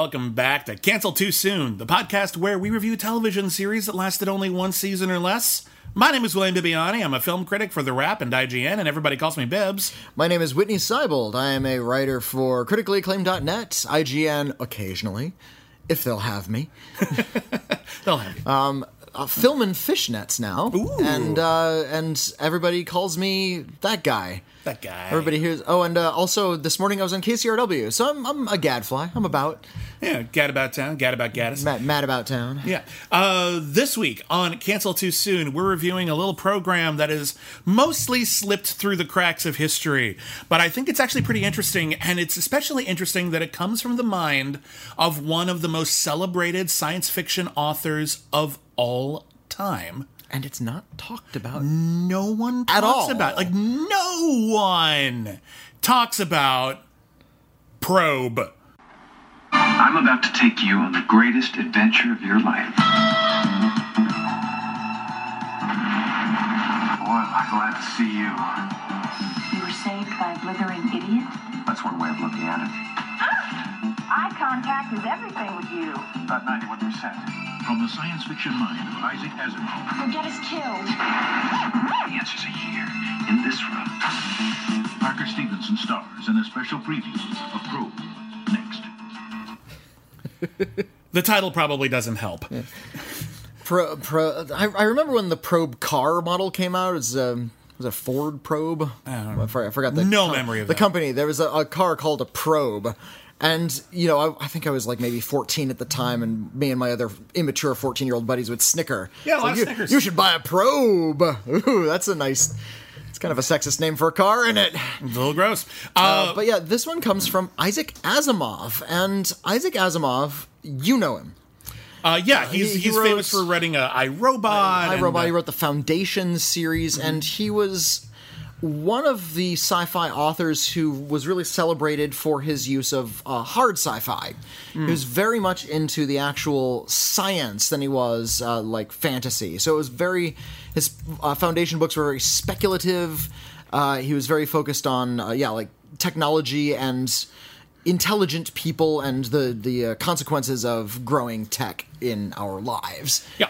Welcome back to Cancel Too Soon, the podcast where we review television series that lasted only one season or less. My name is William Bibbiani. I'm a film critic for The Wrap and IGN, and everybody calls me Bibbs. My name is Witney Seibold. I am a writer for criticallyacclaimed.net, IGN occasionally, if they'll have me. They'll have you. Um, Uh, film and fishnets now, and uh, and everybody calls me that guy. that guy. Everybody hears. Oh, and uh, also this morning I was on KCRW, so I'm, I'm a gadfly. I'm about Yeah, Gad About Town, Gad About Gaddis. mad, mad about town. Yeah. Uh, this week on Cancel Too Soon, we're reviewing a little program that is mostly slipped through the cracks of history. But I think it's actually pretty interesting, and it's especially interesting that it comes from the mind of one of the most celebrated science fiction authors of all time. And it's not talked about. No one talks At all. about like no one talks about Probe. I'm about to take you on the greatest adventure of your life. Boy, am I glad to see you. You were saved by a blithering idiot? That's one way of looking at it. Ah! Eye contact is everything with you. About 91%. From the science fiction mind of Isaac Asimov. You'll get us killed. The answers are here, in this room. Parker Stevenson stars in a special preview of Probe. Next. The title probably doesn't help. Pro, pro, I, I remember when the Probe car model came out. It was, um, was it Ford Probe? I, for- I forgot the No memory of the that. company. There was a, a car called a Probe. And, you know, I, I think I was like maybe 14 at the time, and me and my other immature 14 year old buddies would snicker. Yeah, a lot like, of you, Snickers. You should buy a Probe. Ooh, that's a nice. It's kind of a sexist name for a car, isn't it? It's a little gross. Uh, Uh, but yeah, this one comes from Isaac Asimov. And Isaac Asimov, you know him. Uh, yeah, he's he- he he's wrote- famous for writing uh, iRobot. I Robot. uh, He wrote the Foundation series, and he was one of the sci-fi authors who was really celebrated for his use of uh, hard sci-fi. He was very much into the actual science than he was uh, like fantasy. So it was very his uh, Foundation books were very speculative. Uh, he was very focused on uh, yeah, like technology and intelligent people and the the uh, consequences of growing tech in our lives. Yeah.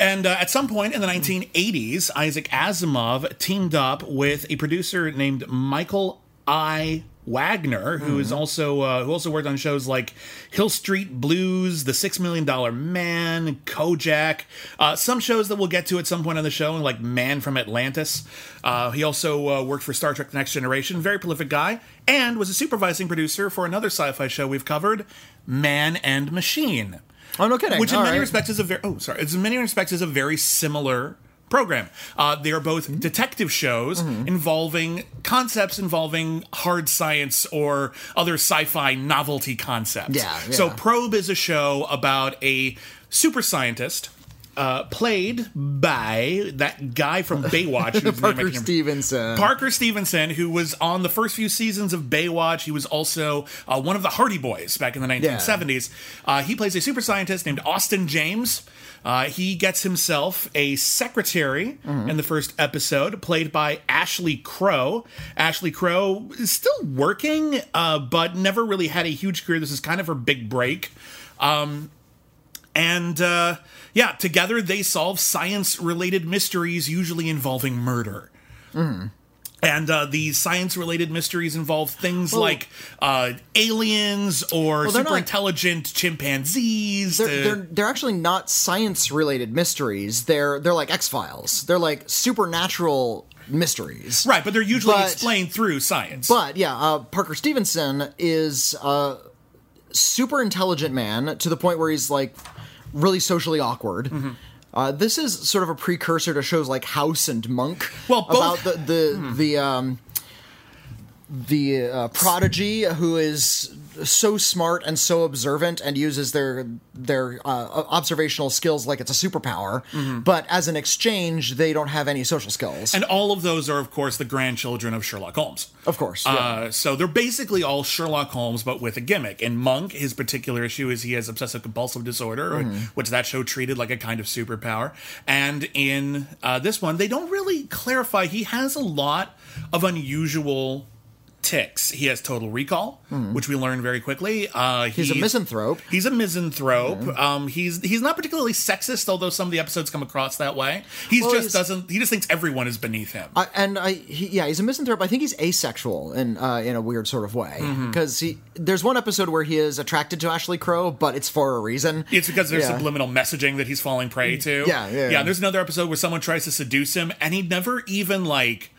And uh, at some point in the 1980s, Isaac Asimov teamed up with a producer named Michael I. Wagner, who is also uh, who also worked on shows like Hill Street Blues, The Six Million Dollar Man, Kojak, uh, some shows that we'll get to at some point on the show, like Man from Atlantis. Uh, he also uh, worked for Star Trek: The Next Generation, very prolific guy, and was a supervising producer for another sci-fi show we've covered, Man and Machine Oh no kidding! which in All many right. respects is a very oh sorry it's in many respects is a very similar program uh, they are both Mm-hmm. detective shows involving concepts involving hard science or other sci-fi novelty concepts Yeah, so probe is a show about a super scientist uh, played by that guy from Baywatch, whose name I Parker Stevenson. Parker Stevenson, who was on the first few seasons of Baywatch. He was also uh, one of the Hardy Boys back in the 1970s. Uh, he plays a super scientist named Austin James. Uh, he gets himself a secretary in the first episode, played by Ashley Crow. Ashley Crow is still working, uh, but never really had a huge career. This is kind of her big break. Um, and uh, yeah, together they solve science related mysteries, usually involving murder. And uh, these science related mysteries involve things Well- like uh, aliens or Well, super not- intelligent chimpanzees. They're, uh, they're they're actually not science related mysteries. They're they're like X Files. They're like supernatural mysteries. right, but they're usually but- explained through science. But yeah, uh, Parker Stevenson is a super intelligent man to the point where he's like really socially awkward. Mm-hmm. Uh, this is sort of a precursor to shows like House and Monk. Well, both- about the the the um, the uh, prodigy who is so smart and so observant and uses their their uh, observational skills like it's a superpower, but as an exchange, they don't have any social skills. and all of those are, of course, the grandchildren of Sherlock Holmes. of course, yeah. Uh, so they're basically all Sherlock Holmes, but with a gimmick. In Monk, his particular issue is he has obsessive compulsive disorder, Mm-hmm. which that show treated like a kind of superpower. And in uh, this one, they don't really clarify. He has a lot of unusual ticks. He has total recall, which we learn very quickly. Uh, Mm-hmm. He's a misanthrope. He's a misanthrope. Um, he's he's not particularly sexist, although some of the episodes come across that way. He's Well, just he's- doesn't. He just thinks everyone is beneath him. I, and I, he, yeah, he's a misanthrope. I think he's asexual in uh, in a weird sort of way Mm-hmm. because he. There's one episode where he is attracted to Ashley Crow, but it's for a reason. It's because there's Yeah. subliminal messaging that he's falling prey to. Yeah, yeah, Yeah, yeah. there's another episode where someone tries to seduce him and he never even like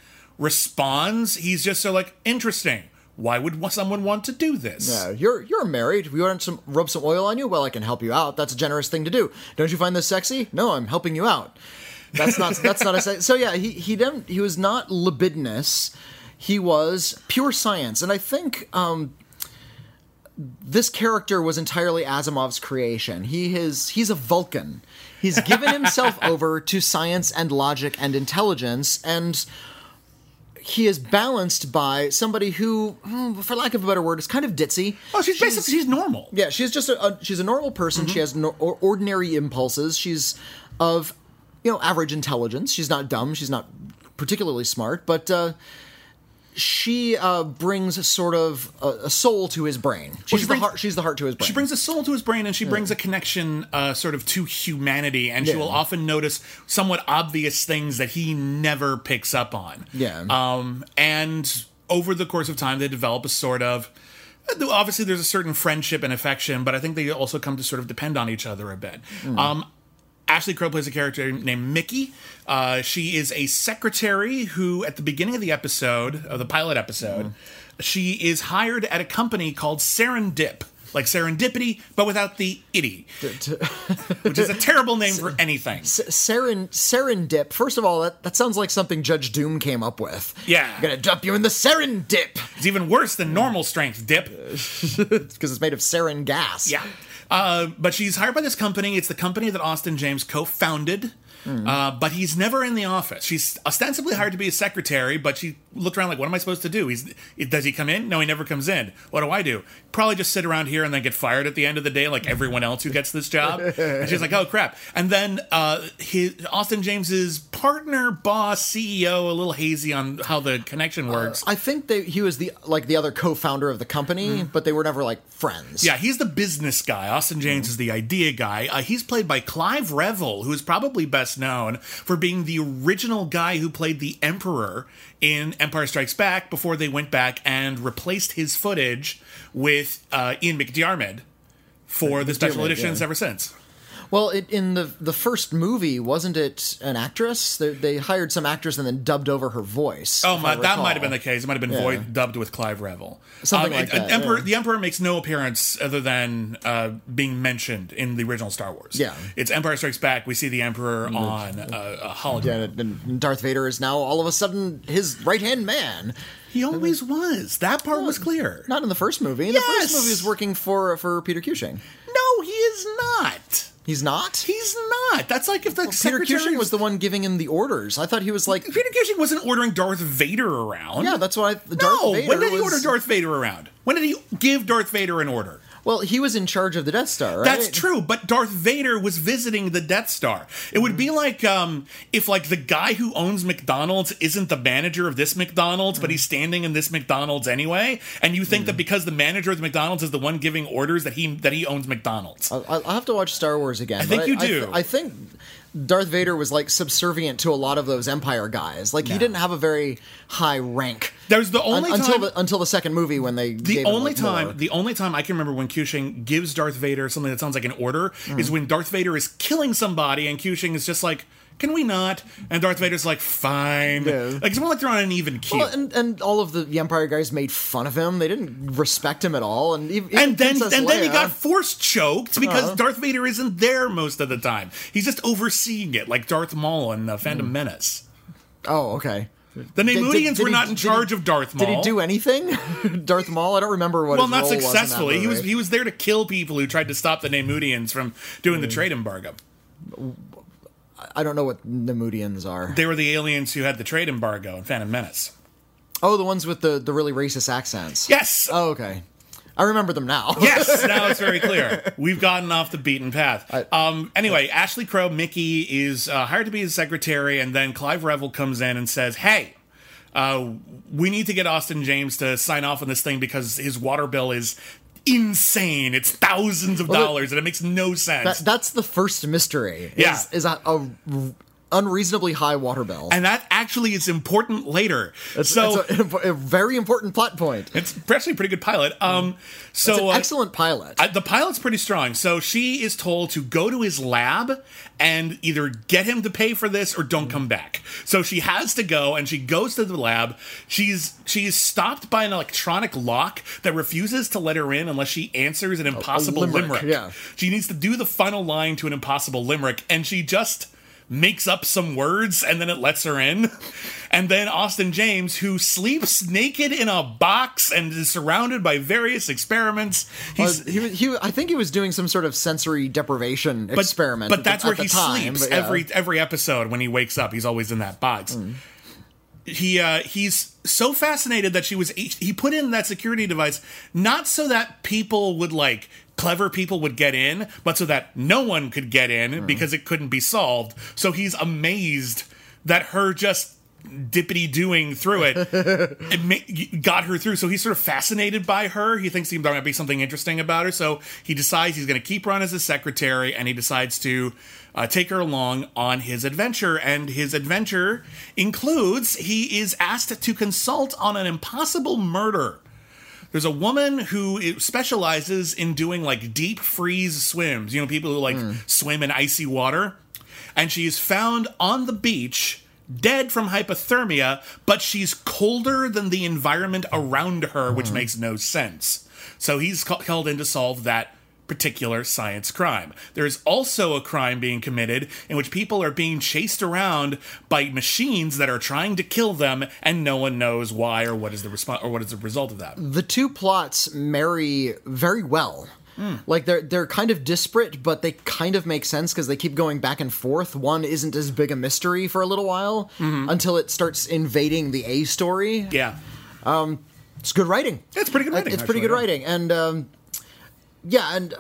responds. He's just so like interesting. Why would someone want to do this? Yeah, you're you're married. We want some rub some oil on you. Well, I can help you out. That's a generous thing to do. Don't you find this sexy? No, I'm helping you out. That's not that's not a se- so yeah. He he didn't he was not libidinous. He was pure science, and I think um, this character was entirely Asimov's creation. He is he's a Vulcan. He's given himself over to science and logic and intelligence, and he is balanced by somebody who, hmm, for lack of a better word, is kind of ditzy. Oh, she's, basically she's normal. Yeah, she's just a, a she's a normal person. She has no, or- ordinary impulses. She's of you know average intelligence. She's not dumb. She's not particularly smart, but uh, she uh, brings sort of a, a soul to his brain. She's she the brings- heart. She's the heart to his brain. She brings a soul to his brain and she brings a connection uh, sort of to humanity and she will often notice somewhat obvious things that he never picks up on. Yeah. Um, and over the course of time, they develop a sort of. Obviously, there's a certain friendship and affection, but I think they also come to sort of depend on each other a bit. Um, Ashley Crow plays a character named Mickey. Uh, she is a secretary who, at the beginning of the episode, of the pilot episode, she is hired at a company called Serendip. Like serendipity, but without the itty, which is a terrible name for anything. Seren Serendip. First of all, that, that sounds like something Judge Doom came up with. Yeah. I'm gonna dump you in the Serendip It's even worse than normal strength dip. because it's made of sarin gas. Yeah. Uh, but she's hired by this company. It's the company that Austin James co founded. Uh, but he's never in the office. She's ostensibly hired to be a secretary, but she looked around like, "What am I supposed to do?" He's does he come in? No, he never comes in. What do I do? Probably just sit around here and then get fired at the end of the day, like everyone else who gets this job. and she's like, "Oh crap!" And then uh, his Austin James's partner, boss, CEO, a little hazy on how the connection works. I think they, he was the like the other co-founder of the company, but they were never like friends. Yeah, he's the business guy. Austin James is the idea guy. Uh, he's played by Clive Revill, who is probably best known for being the original guy who played the Emperor in Empire Strikes Back before they went back and replaced his footage with uh, Ian McDiarmid for the special editions yeah. ever since. Well, it, in the the first movie, wasn't it an actress? They, they hired some actress and then dubbed over her voice. Oh, my, that might have been the case. It might have been Yeah. dubbed with Clive Revill. Something Um, like and- that, Emperor, yeah. The Emperor makes no appearance other than uh, being mentioned in the original Star Wars. Yeah. it's Empire Strikes Back. We see the Emperor on uh, a hologram. Yeah, Darth Vader is now all of a sudden his right hand man. He always was. That part was clear. Not in the first movie. In the first movie, was working for for Peter Cushing. No, he is not. He's not. He's not. That's like if the Peter secretary Cushing was the one giving him the orders. I thought he was like, Peter Cushing wasn't ordering Darth Vader around. yeah, that's why. I. Darth no. Vader when did he was, order Darth Vader around? When did he give Darth Vader an order? Well, he was in charge of the Death Star, right? That's true, but Darth Vader was visiting the Death Star. It would be like um, if like the guy who owns McDonald's isn't the manager of this McDonald's, but he's standing in this McDonald's anyway, and you think that because the manager of the McDonald's is the one giving orders that he that he owns McDonald's. I'll, I'll have to watch Star Wars again. I think you I, do. I, think Darth Vader was like subservient to a lot of those Empire guys. Like he didn't have a very high rank There's the un- only until time the until the second movie when they the only time more. the only time I can remember when Cushing gives Darth Vader something that sounds like an order Mm-hmm. is when Darth Vader is killing somebody and Cushing is just like, "Can we not?" And Darth Vader's like, "Fine." Yeah. Like it's more like they're on an even keel. Well, and, and all of the Empire guys made fun of him. They didn't respect him at all. And even, and then Princess and then he got force choked because Uh-huh. Darth Vader isn't there most of the time. He's just overseeing it, like Darth Maul in the Phantom Mm. Menace. Oh, okay. The Did- did- Neimoidians did were he- not in did he- charge of Darth Maul. Did he do anything? Darth Maul? I don't remember what. well, not role was successfully. He was he was there to kill people who tried to stop the Neimoidians from doing the Mm. trade embargo. I don't know what Neimoidians are. They were the aliens who had the trade embargo in Phantom Menace. Oh, the ones with the the really racist accents. Yes. Oh, okay. I remember them now. Yes, now it's very clear. We've gotten off the beaten path. Um, anyway, Ashley Crow, Mickey is uh, hired to be his secretary, and then Clive Revill comes in and says, "Hey, uh, we need to get Austin James to sign off on this thing because his water bill is insane. It's thousands of Well, dollars, and it makes no sense." That, that's the first mystery. Is, Yeah. is a, a unreasonably high water bill. and that actually is important later. It's, so it's a, a very important plot point. it's actually a pretty good pilot. Um, so It's an uh, excellent pilot. The pilot's pretty strong. So she is told to go to his lab and either get him to pay for this or don't come back. So she has to go and she goes to the lab. She's she's stopped by an electronic lock that refuses to let her in unless she answers an impossible limerick, limerick. yeah. She needs to do the final line to an impossible limerick and she just makes up some words and then it lets her in. And then Austin James, who sleeps naked in a box and is surrounded by various experiments. He's, uh, he, he, I think he was doing some sort of sensory deprivation but, experiment. But the- that's where he time, sleeps yeah. every every episode when he wakes up. He's always in that box. He uh, he's so fascinated that she was he put in that security device not so that people would like clever people would get in, but so that no one could get in because it couldn't be solved. So he's amazed that her just dippity doing through it, it ma- got her through. So he's sort of fascinated by her. He thinks there might be something interesting about her. So he decides he's going to keep her on as his secretary, and he decides to uh, take her along on his adventure. And his adventure includes he is asked to consult on an impossible murder. There's a woman who specializes in doing like deep freeze swims. You know, people who like swim in icy water. And she is found on the beach, dead from hypothermia, but she's colder than the environment around her, which mm-hmm. makes no sense. So he's ca- called in to solve that particular science crime. There's also a crime being committed in which people are being chased around by machines that are trying to kill them, and no one knows why or what is the response or what is the result of that. the two plots marry very well. Hmm. Like they're they're kind of disparate, but they kind of make sense because they keep going back and forth. One isn't as big a mystery for a little while until it starts invading the A story. Mm-hmm. Yeah. It's good writing. It's pretty good writing, It's pretty good yeah. writing, and um, yeah, and uh,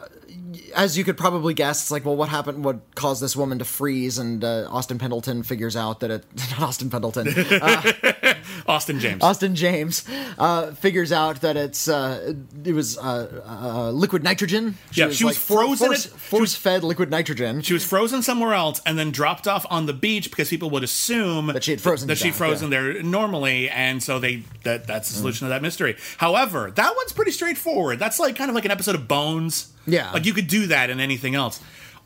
as you could probably guess, it's like, well, what happened? What caused this woman to freeze? And uh, Austin Pendleton figures out that it not Austin Pendleton, Austin James. Austin James uh, figures out that it's uh, it was uh, uh, liquid nitrogen. Yeah, she was frozen Force, she was- fed liquid nitrogen. She was frozen somewhere else and then dropped off on the beach because people would assume That she had frozen that she death, frozen yeah. there normally, and so they that that's the solution to that mystery. However, that one's pretty straightforward. That's like kind of like an episode of Bones. Yeah. like you could do that in anything else.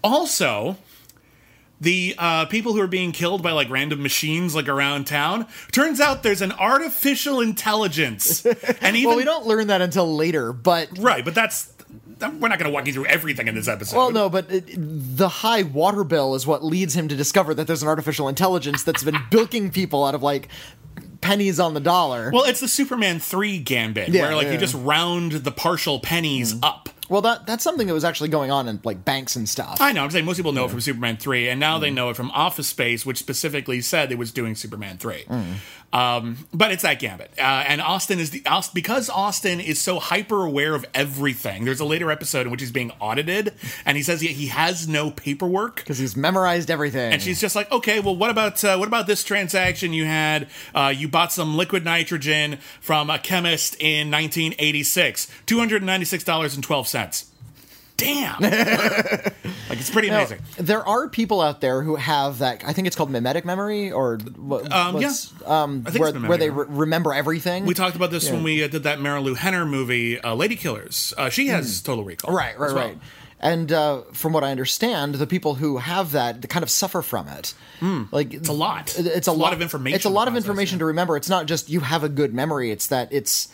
Also. The uh, people who are being killed by like random machines like around town. Turns out there's an artificial intelligence, and even well, we don't learn that until later, but right, but that's we're not going to walk you through everything in this episode. Well, no, but it, the high water bill is what leads him to discover that there's an artificial intelligence that's been bilking people out of like pennies on the dollar. Well, it's the Superman 3 gambit, Yeah, where like yeah. you just round the partial pennies up. Well, that that's something that was actually going on in like banks and stuff. I know. I'm saying most people know it from Superman 3, and now they mm. know it from Office Space, which specifically said it was doing Superman 3. Mm. Um, but it's that gambit. Uh, and Austin is the because Austin is so hyper aware of everything. There's a later episode in which he's being audited, and he says he, he has no paperwork. because he's memorized everything. And she's just like, okay, well, what about uh, what about this transaction you had? Uh, you bought some liquid nitrogen from a chemist in 1986, two hundred ninety six dollars and twelve cents. Damn, like it's pretty Now, amazing. there are people out there who have that. I think it's called mimetic memory, or what, Um, what's, um, where, where they re- remember everything. We talked about this Yeah. when we uh, did that Marilu Henner movie, uh, Lady Killers. Uh, she has total recall. Right, right, well. right. And uh, from what I understand, the people who have that kind of suffer from it. Like it's a lot. It's, It's a, lot lot of information It's a lot to of information yeah. to remember. It's not just you have a good memory. It's that it's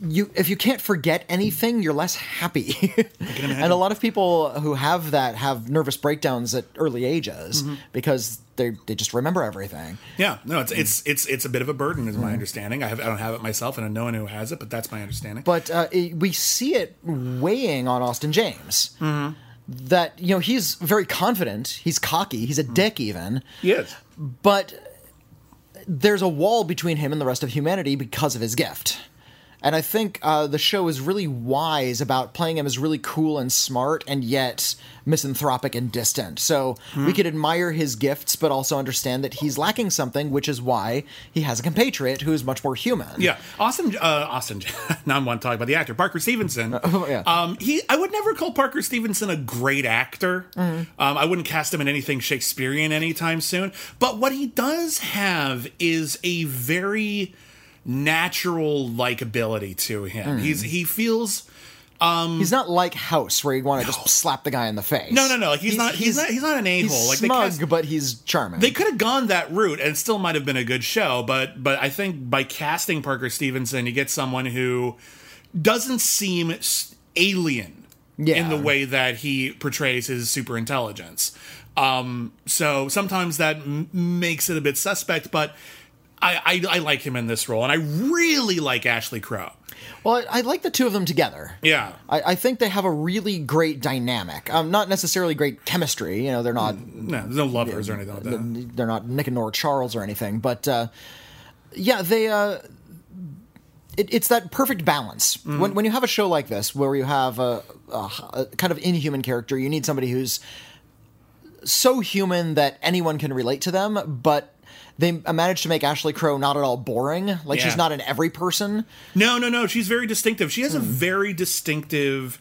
you. If you can't forget anything, you're less happy. and a lot of people who have that have nervous breakdowns at early ages Mm-hmm. because they they just remember everything. Yeah, no, it's it's it's it's a bit of a burden, is my Hmm. understanding. I have I don't have it myself, and I know anyone who has it, but that's my understanding. but uh, it, we see it weighing on Austin James. Mm-hmm. That you know he's very confident, he's cocky, he's a Mm. dick even, yes, but there's a wall between him and the rest of humanity because of his gift. And I think uh, the show is really wise about playing him as really cool and smart, and yet misanthropic and distant. So Hmm. we could admire his gifts, but also understand that he's lacking something, which is why he has a compatriot who is much more human. Yeah, Austin. Uh, Austin. now I'm one talking about the actor Parker Stevenson. Oh, yeah. Um, he. I would never call Parker Stevenson a great actor. Mm-hmm. Um, I wouldn't cast him in anything Shakespearean anytime soon. But what he does have is a very natural likability to him. Mm. He's he feels. He's not like House, where you want to just slap the guy in the face. No, no, no. Like he's, not. He's, not. He's not an a He's hole. Like they smug, cast- but he's charming. They could have gone that route and still might have been a good show, but but I think by casting Parker Stevenson, you get someone who doesn't seem alien Yeah. in the way that he portrays his super intelligence. Um, so sometimes that m- makes it a bit suspect, but I, I I like him in this role, and I really like Ashley Crow. well, I, I like the two of them together. Yeah. I, I think they have a really great dynamic. Um, not necessarily great chemistry. You know, they're not No, there's no lovers or anything like that. they're not Nick and Nora Charles or anything, but uh, yeah, they. Uh, it, it's that perfect balance. Mm-hmm. When when you have a show like this, where you have a, a, a kind of inhuman character, you need somebody who's so human that anyone can relate to them, but. They managed to make Ashley Crow not at all boring. Like Yeah. she's not an every person. No, no, no. She's very distinctive. She has a Hmm. very distinctive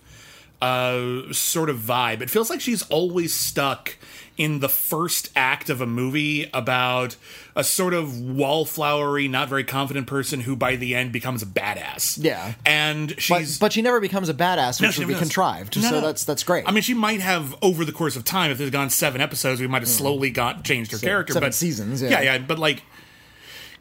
uh, sort of vibe. It feels like she's always stuck in the first act of a movie about a sort of wallflowery, not very confident person who by the end becomes a badass. Yeah. And But, she's but she never becomes a badass, which she would be does. contrived. No, so no. that's that's great. I mean, she might have over the course of time, if there's gone seven episodes, we might have slowly got changed her character. seven but seasons, yeah. yeah, yeah. But like,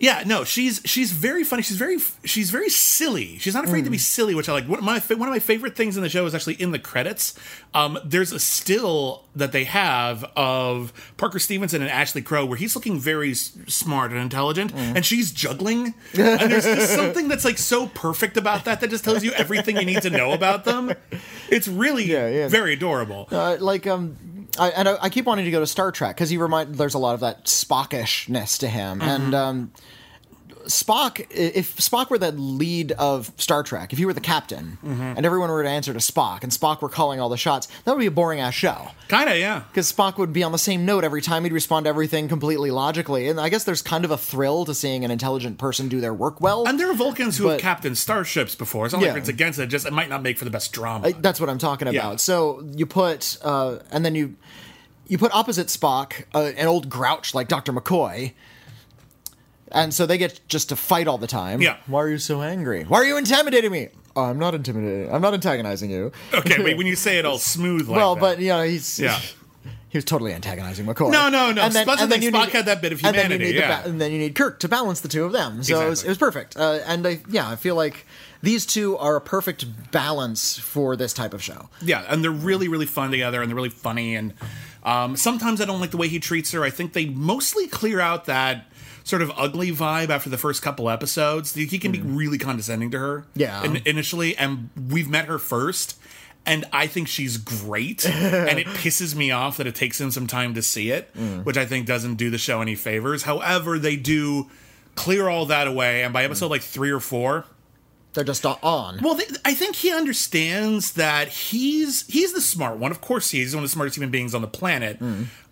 yeah, no, she's she's very funny. She's very she's very silly. She's not afraid to be Mm. silly, which I like. One of my one of my favorite things in the show is actually in the credits. Um, there's a still that they have of Parker Stevenson and Ashley Crow where he's looking very s- smart and intelligent, Mm. and she's juggling. And there's just something that's like so perfect about that that just tells you everything you need to know about them. It's really Yeah, yeah. very adorable. uh, like um I, and I, I keep wanting to go to Star Trek because he remind there's a lot of that Spockishness to him, Mm-hmm. and um, Spock. If Spock were the lead of Star Trek, if he were the captain, Mm-hmm. and everyone were to answer to Spock, and Spock were calling all the shots, that would be a boring ass show. Kind of, yeah. Because Spock would be on the same note every time. He'd respond to everything completely logically, and I guess there's kind of a thrill to seeing an intelligent person do their work well. And there are Vulcans who have But- captained starships before. It's not Yeah. like it's against it. Just it might not make for the best drama. I- that's what I'm talking about. Yeah. So you put, uh, and then you you put opposite Spock uh, an old grouch like Doctor McCoy, and so they get just to fight all the time. Yeah. Why are you so angry? Why are you intimidating me? Oh, I'm not intimidating. I'm not antagonizing you. okay, but when you say it all smooth like well, that. but you know he's Yeah. He was totally antagonizing McCoy. No, no, no. And then, That's and then you Spock need- had that bit of and then you humanity, need yeah. ba- and then you need Kirk to balance the two of them. So it, was, it was perfect. Uh, and I, yeah, I feel like these two are a perfect balance for this type of show. Yeah, and they're really, really fun together, and they're really funny. And um, sometimes I don't like the way he treats her. I think they mostly clear out that sort of ugly vibe after the first couple episodes. He can be mm-hmm. really condescending to her. Yeah. in- initially, and we've met her first. And I think she's great, and it pisses me off that it takes him some time to see it, mm. which I think doesn't do the show any favors. However, they do clear all that away, and by mm. episode like three or four, They're just on. well, th- I think he understands that he's he's the smart one. Of course, he is. He's one of the smartest human beings on the planet.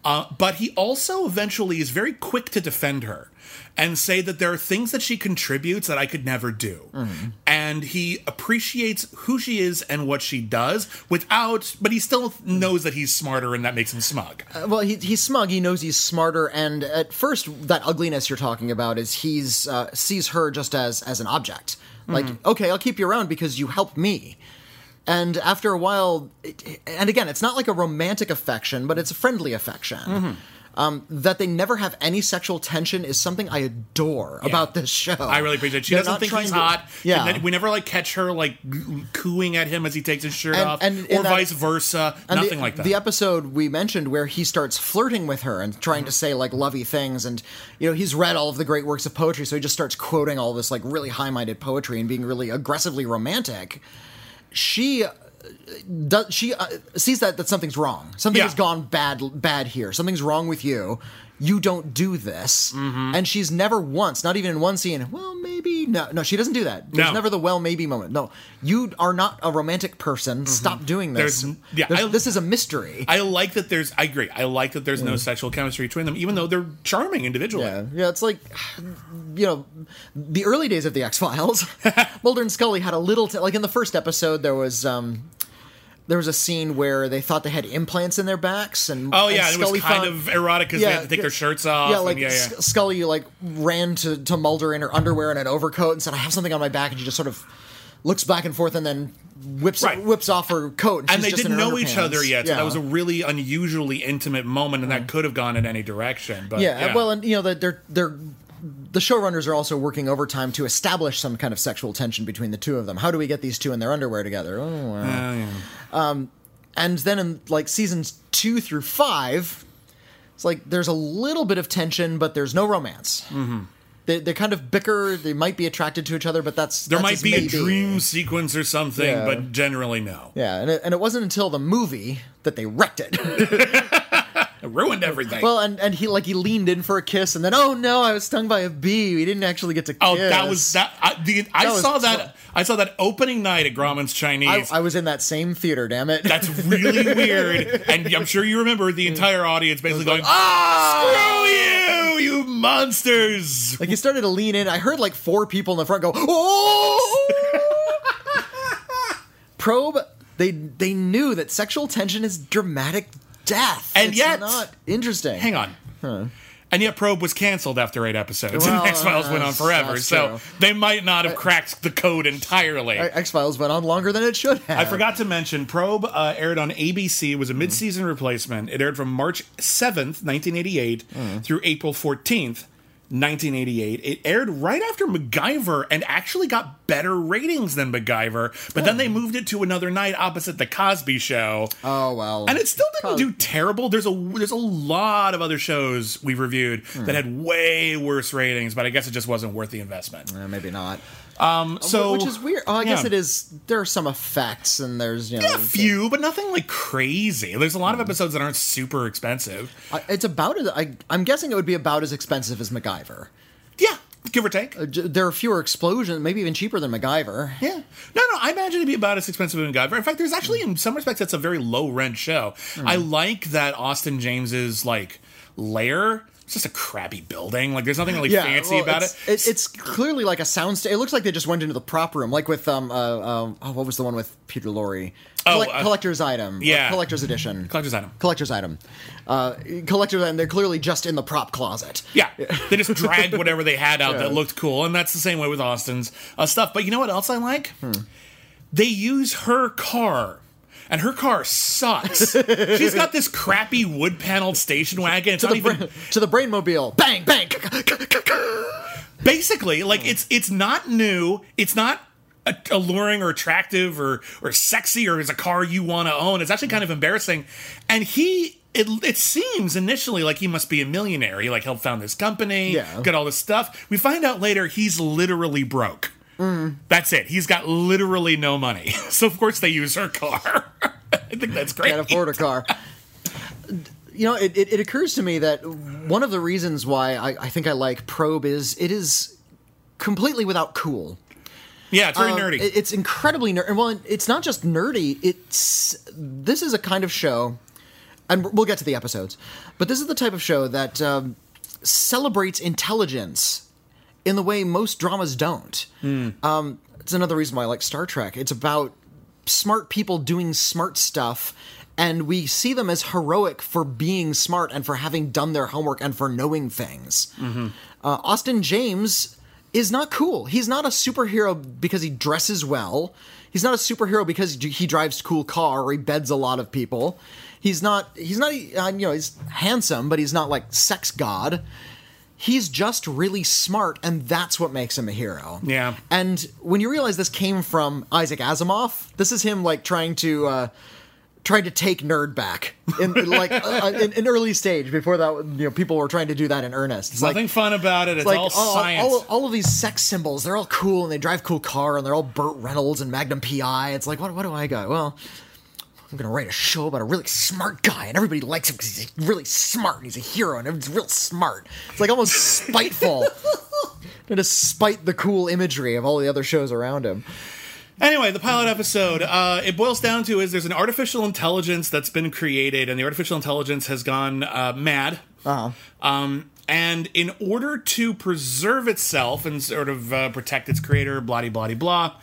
Uh, but he also eventually is very quick to defend her and say that there are things that she contributes that I could never do. And he appreciates who she is and what she does without, but he still knows that he's smarter and that makes him smug. Well, he, he's smug. He knows he's smarter, and at first, that ugliness you're talking about is he's uh, sees her just as as an object. Like, mm. okay, I'll keep you around because you help me. And after a while, it, and again, it's not like a romantic affection, but it's a friendly affection. Mm-hmm. Um, that they never have any sexual tension is something I adore about this show. I really appreciate it. She They're doesn't think he's to- hot. Yeah. And then we never like catch her like cooing at him as he takes his shirt And- off, and or that- vice versa. Nothing the, like that. The episode we mentioned where he starts flirting with her and trying to say like lovey things, and you know he's read all of the great works of poetry, so he just starts quoting all this like really high-minded poetry and being really aggressively romantic. She does she uh, sees that that something's wrong. Something Yeah. has gone bad bad here. Something's wrong with you. You don't do this, Mm-hmm. and she's never once, not even in one scene. Well, maybe no, no. She doesn't do that. There's No. never the well, maybe moment. No, you are not a romantic person. Stop doing this. Mm-hmm. There's- yeah, There's- I- this is a mystery. I like that there's. I agree. I like that there's no sexual chemistry between them, even though they're charming individually. yeah, yeah. It's like, you know, the early days of the X Files. Mulder and Scully had a little, t- like in the first episode, there was um, there was a scene where they thought they had implants in their backs, and Oh and yeah, it was Scully kind found- of erotic because they had to take their shirts off. Yeah, and like yeah, yeah. Scully like ran to, to Mulder in her underwear and an overcoat and said, "I have something on my back," and she just sort of looks back and forth and then whips Right. whips off her coat. And, and they didn't know each other yet, so Yeah. that was a really unusually intimate moment, and that could have gone in any direction. But yeah, yeah, well, and you know that they're they're the showrunners are also working overtime to establish some kind of sexual tension between the two of them. How do we get these two in their underwear together? Oh, wow. Um, and then in like seasons two through five, it's like there's a little bit of tension, but there's no romance. Mm-hmm. They, they kind of bicker. They might be attracted to each other, but that's there that's might be maybe. a dream sequence or something, Yeah. but generally no. Yeah, and it, and it wasn't until the movie that they wrecked it. It ruined everything. well, and, and he like he leaned in for a kiss, and then oh no, I was stung by a bee. We didn't actually get to kiss. oh, that was that. I, the, I That saw tough. that. I saw that opening night at Grauman's I, Chinese. I was in that same theater. Damn it! That's really weird, and I'm sure you remember the entire audience basically going, ah. "Screw you, you monsters!" Like he started to lean in. I heard like four people in the front go, "Oh!" Probe. They they knew that sexual tension is dramatic death, And It's yet- not interesting. Hang on. And yet, Probe was canceled after eight episodes, Well, and X Files went on forever. So true. they might not have cracked the code entirely. X Files went on longer than it should have. I forgot to mention, Probe uh, aired on ABC. It was a mid-season replacement. It aired from March 7th, 1988 through April 14th, 1988. It aired right after MacGyver and actually got better ratings than MacGyver, but then they moved it to another night opposite The Cosby Show. Oh well, And it still didn't Cos- do terrible. There's a there's a lot of other shows we've reviewed Hmm. that had way worse ratings, but I guess it just wasn't worth the investment. Eh, maybe not. So Which is weird. Oh, I guess it is. There are some effects, and there's you know, a few, but nothing like crazy. There's a lot Hmm. of episodes that aren't super expensive. I- it's about as I, I'm guessing it would be about as expensive as MacGyver. Yeah, give or take. Uh, j- There are fewer explosions, maybe even cheaper than MacGyver. Yeah. No, no, I imagine it'd be about as expensive as MacGyver. In fact, there's actually, in some respects, that's a very low rent show. I like that Austin James's, like, lair. It's just a crappy building. Like, there's nothing really fancy well, about it's, it. it. It's clearly like a sound. Sta- it looks like they just went into the prop room, like with um, uh, uh oh, what was the one with Peter Lorre? Oh, Collect- uh, collector's item. yeah. Collector's edition. Collector's item. Collector's item. Uh, collector's item. They're clearly just in the prop closet. Yeah, they just dragged whatever they had out Yeah. that looked cool, and that's the same way with Austin's uh, stuff. But you know what else I like? They use her car, and her car sucks. She's got this crappy wood paneled station wagon. It's To not the, even bra- to the brainmobile. Bang bang. basically like it's it's not new. It's not alluring or attractive or or sexy or is a car you want to own. It's actually kind of embarrassing, and he it, it seems initially like he must be a millionaire. He like helped found this company, Yeah. got all this stuff. We find out later he's literally broke. That's it. He's got literally no money. So of course they use her car. I think that's great. can't afford a car. You know, it, it, it occurs to me that one of the reasons why I, I think I like Probe is it is completely without cool. Yeah, it's very Um, nerdy. it- It's incredibly nerd. Well, it's not just nerdy. It's this is a kind of show, and we'll get to the episodes, but this is the type of show that um, celebrates intelligence in the way most dramas don't. Um, it's another reason why I like Star Trek. It's about smart people doing smart stuff. And we see them as heroic for being smart and for having done their homework and for knowing things. Uh, Austin James is not cool. He's not a superhero because he dresses well. He's not a superhero because he drives a cool car or he beds a lot of people. He's not. He's not. uh, You know, he's handsome, but he's not like sex god. He's just really smart, and that's what makes him a hero. Yeah. And when you realize this came from Isaac Asimov, this is him like trying to. Uh, trying to take nerd back in like uh, in, in early stage before that you know people were trying to do that in earnest it's like Nothing fun about it. It's like all all, science. all, all of these sex symbols they're all cool and they drive cool car and they're all Burt Reynolds and Magnum PI it's like what, what do I got well I'm gonna write a show about a really smart guy and everybody likes him because he's really smart and he's a hero and everyone's real smart it's like almost spiteful despite the cool imagery of all the other shows around him Anyway, the pilot episode, uh, it boils down to is there's an artificial intelligence that's been created, and the artificial intelligence has gone uh, mad. Uh-huh. Um, and in order to preserve itself and sort of uh, protect its creator, blah blah blah,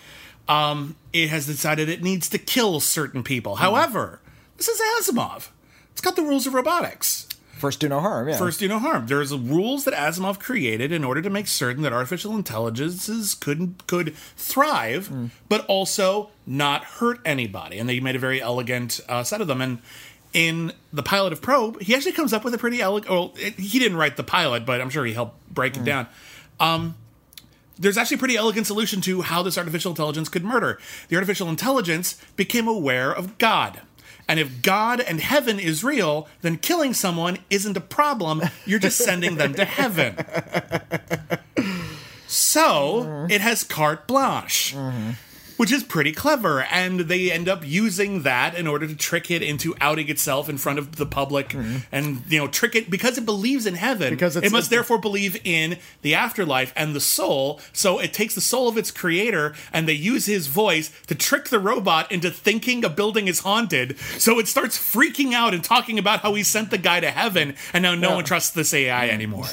um, it has decided it needs to kill certain people. However, this is Asimov. It's got the rules of robotics. first do no harm yeah First, do no harm. There's rules that Asimov created in order to make certain that artificial intelligences couldn't could thrive, but also not hurt anybody. And they made a very elegant uh, set of them. And in the pilot of Probe, he actually comes up with a pretty elegant. Well, it, he didn't write the pilot, but I'm sure he helped break it down. Um, there's actually a pretty elegant solution to how this artificial intelligence could murder. The artificial intelligence became aware of God. And if God and heaven is real, then killing someone isn't a problem. You're just sending them to heaven. So it has carte blanche. Mm-hmm. Which is pretty clever, and they end up using that in order to trick it into outing itself in front of the public, mm-hmm. and you know, trick it because it believes in heaven. Because it's- it must therefore believe in the afterlife and the soul. So it takes the soul of its creator, and they use his voice to trick the robot into thinking a building is haunted. So it starts freaking out and talking about how he sent the guy to heaven, and now no one trusts this AI mm. anymore.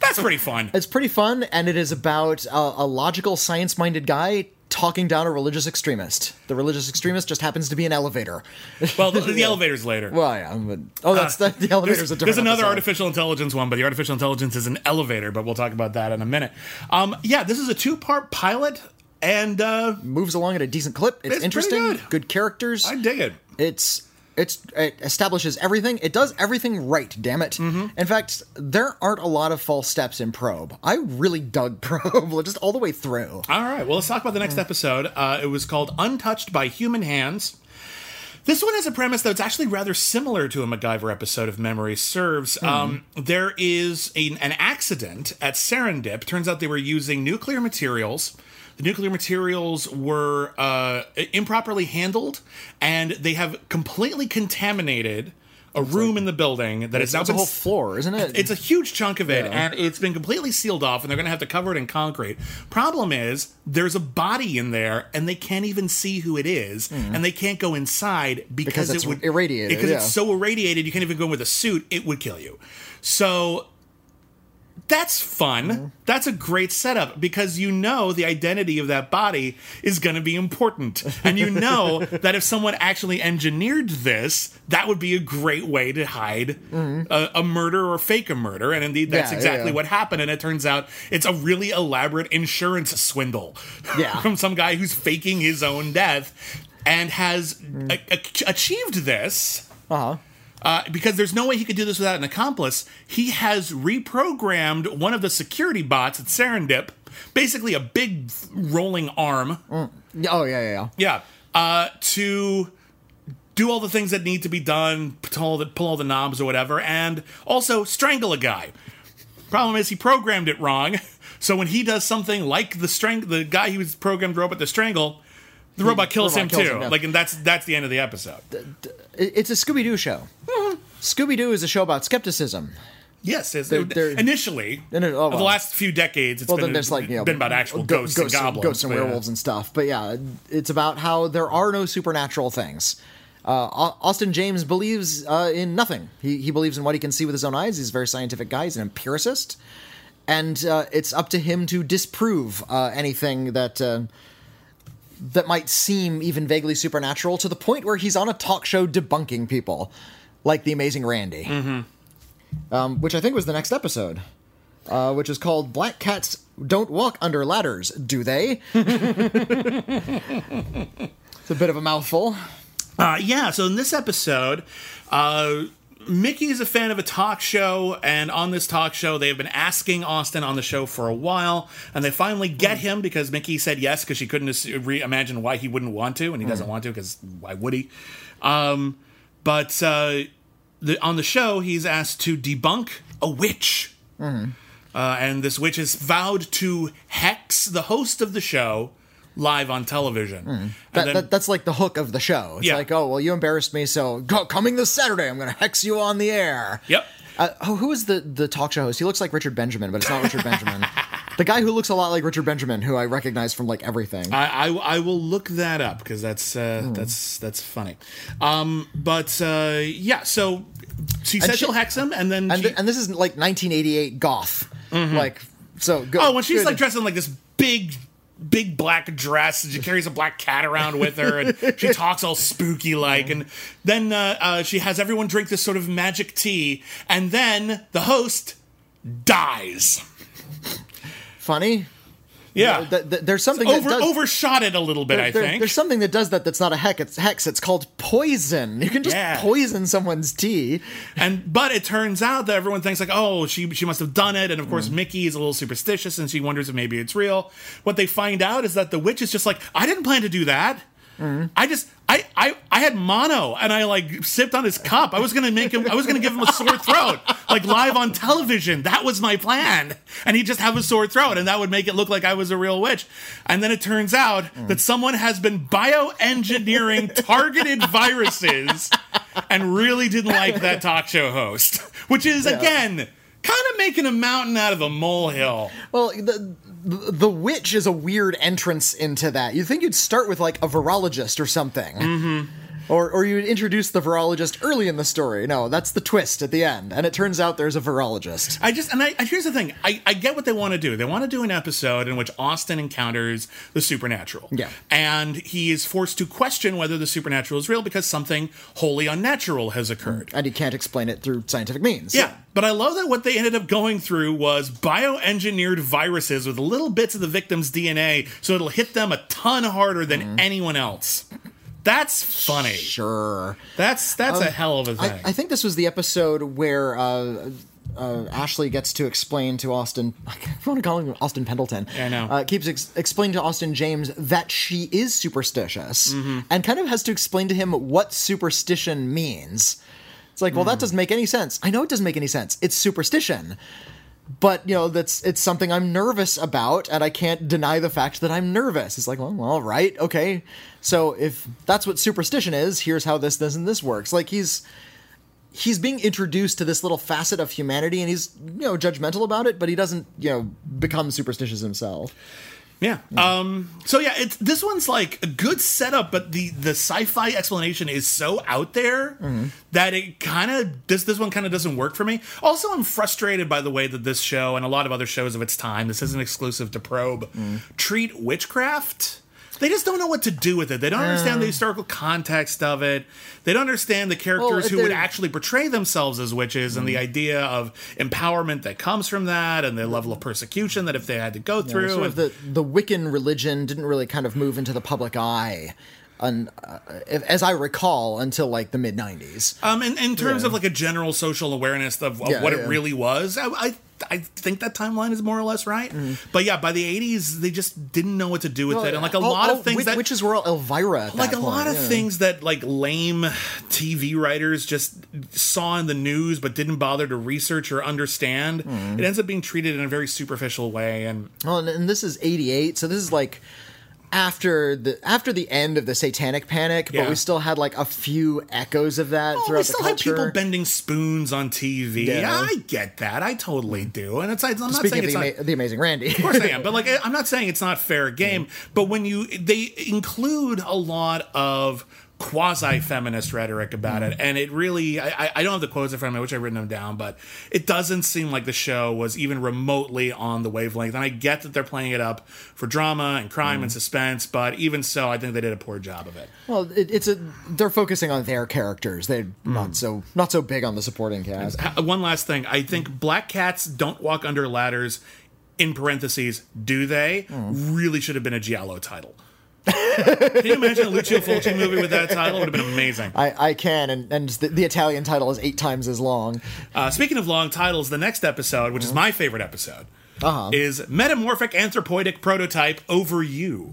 That's pretty fun. It's pretty fun, and it is about a, a logical, science minded guy talking down a religious extremist. The religious extremist just happens to be an elevator. Well, the, the elevator's later. well, yeah. But, oh, that's the, the elevator's a There's, different there's another episode. artificial intelligence one, but the artificial intelligence is an elevator. But we'll talk about that in a minute. Um, yeah, this is a two part pilot, and uh, Moves along at a decent clip. It's, It's interesting. good. characters. I dig it. it's it's it establishes everything. It does everything right. Damn it! Mm-hmm. In fact, there aren't a lot of false steps in Probe. I really dug Probe just all the way through. All right, well, let's talk about the next episode. Uh, it was called Untouched by Human Hands. This one has a premise that's actually rather similar to a MacGyver episode, of memory serves. Um, there is a, an accident at Serendip. Turns out they were using nuclear materials. The nuclear materials were uh, improperly handled, and they have completely contaminated a room in the building that It's, now it's a been whole floor, isn't it? it's a huge chunk of it, and it's been completely sealed off, and they're going to have to cover it in concrete. Problem is, there's a body in there, and they can't even see who it is, and they can't go inside because. Because it's it would irradiated, Because yeah. it's so irradiated, you can't even go in with a suit; it would kill you. So that's fun. Mm-hmm. That's a great setup because you know the identity of that body is going to be important. And you know that if someone actually engineered this, that would be a great way to hide a, a murder or fake a murder. And indeed, that's Mm-hmm. Yeah, exactly yeah. what happened. And it turns out it's a really elaborate insurance swindle Yeah. from some guy who's faking his own death and has Mm. a- a- achieved this uh-huh. Uh, because there's no way he could do this without an accomplice. He has reprogrammed one of the security bots at Serendip, basically a big rolling arm, Oh yeah, yeah, yeah. yeah, uh, to do all the things that need to be done, pull all the, pull all the knobs or whatever, and also strangle a guy. Problem is, he programmed it wrong. So when he does something like the strang- the guy he was programmed robot to strangle, the robot kills robot him kills too. him. Like, and that's that's the end of the episode. It's a Scooby Doo show. Scooby Doo is a show about skepticism. Yes, it's, They're- they're- initially, no, oh, of the last few decades, it's Well, been, then there's like you know been about actual go- ghosts, and goblins, ghosts and but yeah. werewolves and stuff. But yeah, it's about how there are no supernatural things. Uh, Austin James believes uh, in nothing. He he believes in what he can see with his own eyes. He's a very scientific guy. He's an empiricist, and uh, it's up to him to disprove uh, anything that. That might seem even vaguely supernatural to the point where he's on a talk show debunking people, like the Amazing Randi, mm-hmm. um, which I think was the next episode, uh, which is called "Black Cats Don't Walk Under Ladders, Do They?" it's a bit of a mouthful. Uh, yeah, so in this episode, uh, Mickey is a fan of a talk show, and on this talk show, they have been asking Austin on the show for a while, and they finally get him because Mickey said yes because she couldn't imagine why he wouldn't want to, and he doesn't want to because why would he? Um, but uh, the, on the show, he's asked to debunk a witch. Uh, and this witch is vowed to hex the host of the show live on television. And That, then- that, that's like the hook of the show. It's Yeah. like, oh well, you embarrassed me, so go, coming this Saturday, I'm going to hex you on the air. Yep. Uh, oh, who is the the talk show host? He looks like Richard Benjamin, but it's not Richard Benjamin. The guy who looks a lot like Richard Benjamin, who I recognize from like everything. I, I, I will look that up because that's uh, Hmm. that's that's funny. Um, but uh, yeah, so she said she- she'll hex him, and then and, she, th- and this is like 1988 goth. Like so. Go, oh, when she's good. like dressed in like this big. Big black dress, and she carries a black cat around with her, and she talks all spooky like. And then uh, uh, she has everyone drink this sort of magic tea, and then the host dies. funny. Yeah, Th- th- there's something over that does, overshot it a little bit. I there- think there's something that does that. That's not a hex. It's hex. It's called poison. You can just Yeah. poison someone's tea. And but it turns out that everyone thinks like, oh, she she must have done it, and of course Mm. Mickey is a little superstitious and she wonders if maybe it's real. What they find out is that the witch is just like, I didn't plan to do that. Mm. I just I, I I had mono and I like sipped on his cup. I was gonna make him I was gonna give him a sore throat like live on television. That was my plan, and he'd just have a sore throat, and that would make it look like I was a real witch. And then it turns out Mm. that someone has been bioengineering targeted viruses and really didn't like that talk show host, which is again kind of making a mountain out of a molehill. Well, the, the witch is a weird entrance into that. You'd think you'd start with like a virologist or something. Mm-hmm. Or, or you would introduce the virologist early in the story. No, that's the twist at the end, and it turns out there's a virologist. I just and I here's the thing. I, I get what they want to do. They want to do an episode in which Austin encounters the supernatural. Yeah. And he is forced to question whether the supernatural is real because something wholly unnatural has occurred. and he can't explain it through scientific means. Yeah, but I love that what they ended up going through was bioengineered viruses with little bits of the victim's DNA, so it'll hit them a ton harder than mm-hmm. anyone else. That's funny. sure. That's that's a hell of a thing. I, I think this was the episode where uh, uh, Ashley gets to explain to Austin. I want to call him Austin Pendleton. Yeah, I know. Uh, keeps ex- explaining to Austin James that she is superstitious, Mm-hmm. and kind of has to explain to him what superstition means. It's like, well, that Mm. doesn't make any sense. I know it doesn't make any sense. It's superstition. But you know that's it's something I'm nervous about, and I can't deny the fact that I'm nervous. It's like, well, all right, okay. So if that's what superstition is, here's how this, this, and this works. Like he's he's being introduced to this little facet of humanity, and he's you know judgmental about it, but he doesn't you know become superstitious himself. Yeah. Um. So yeah, it's this one's like a good setup, but the the sci-fi explanation is so out there that it kind of this this one kind of doesn't work for me. Also, I'm frustrated by the way that this show and a lot of other shows of its time, this isn't exclusive to Probe, treat witchcraft. They just don't know what to do with it. They don't understand the historical context of it. They don't understand the characters if who would actually portray themselves as witches and the idea of empowerment that comes from that and the level of persecution that if they had to go through. Sort of the the Wiccan religion didn't really kind of move into the public eye, un, uh, as I recall, until like the mid '90s. Um, in, in terms of like a general social awareness of, of Yeah, what yeah. it really was, I, I I think that timeline is more or less right. Mm. But yeah, by the 80s, they just didn't know what to do with it, and like a Oh, lot oh, of things that witches were all Elvira. At like a lot of yeah. things that like lame TV writers just saw in the news but didn't bother to research or understand. Hmm. It ends up being treated in a very superficial way, and Well, and, and this is '88, so this is like after the after the end of the Satanic Panic, Yeah. but we still had like a few echoes of that Well, throughout we the still have culture. people bending spoons on TV. Yeah. I get that. I totally do. And it's I'm not Speaking saying of it's the, not. ama- the Amazing Randi, Of course I am, but like I'm not saying it's not fair game. But when you they include a lot of quasi feminist rhetoric about it, and it really I, I- don't have the quotes in front of me, which I've written them down, but it doesn't seem like the show was even remotely on the wavelength. And I get that they're playing it up for drama and crime and mm. suspense, but even so, I think they did a poor job of it. well, it, it's a they're focusing on their characters. They're Hmm. not so not so big on the supporting cast. Ha- uh, One last thing, I think black cats don't walk under ladders. In parentheses, do they? Mm. Really should have been a Giallo title. Can you imagine a Lucio Fulci movie with that title? It would have been amazing. I, I can, and, and the, the Italian title is eight times as long. Uh, speaking of long titles, the next episode, which is my favorite episode, Uh-huh. is Metamorphic Anthropoidic Prototype Over You.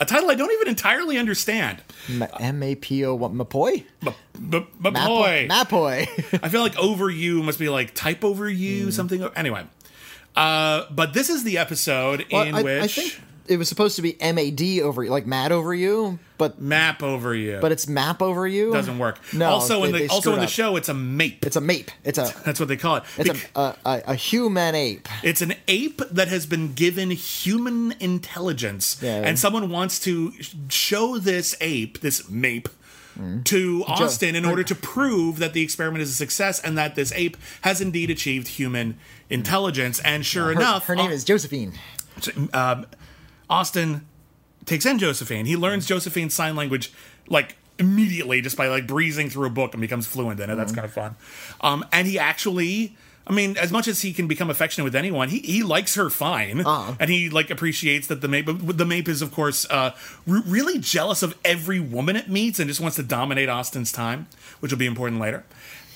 A title I don't even entirely understand. M A P O what Mapoy? Boy, Mapoy. I feel like over you must be like type over you, Mm. something. Anyway, uh, but this is the episode Well, in I, which I think it was supposed to be M A D over you, like mad over you, but map over you, but it's map over you. doesn't work. No, also in the also in the up. show, it's a mape. It's a mape. It's a That's what they call it. it's Bec- a, a, a, human ape. It's an ape that has been given human intelligence, Yeah. and someone wants to show this ape, this mape, to Austin in order to prove that the experiment is a success and that this ape has indeed achieved human intelligence. And sure Her, enough, her name Au- is Josephine. um, Austin takes in Josephine. He learns Josephine's sign language like immediately just by like breezing through a book and becomes fluent in it. That's kind of fun. Um, and he actually. I mean, as much as he can become affectionate with anyone, he, he likes her fine, and he like appreciates that the mape. The mape is, of course, uh, re- really jealous of every woman it meets and just wants to dominate Austin's time, which will be important later.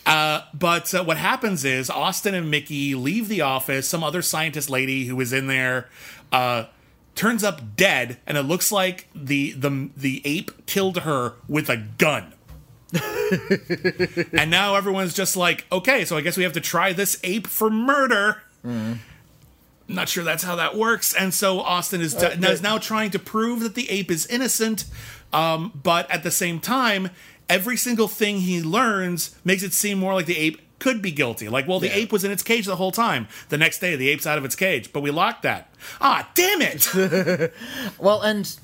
Uh, but uh, what happens is Austin and Mickey leave the office. Some other scientist lady who was in there uh, turns up dead, and it looks like the the the ape killed her with a gun. and now everyone's just like, okay, so I guess we have to try this ape for murder. Not sure that's how that works. And so Austin is, is now trying to prove that the ape is innocent. Um, but at the same time, every single thing he learns makes it seem more like the ape could be guilty. Like, well, the ape was in its cage the whole time. The next day, the ape's out of its cage, but we locked that. Ah, damn it! Well, and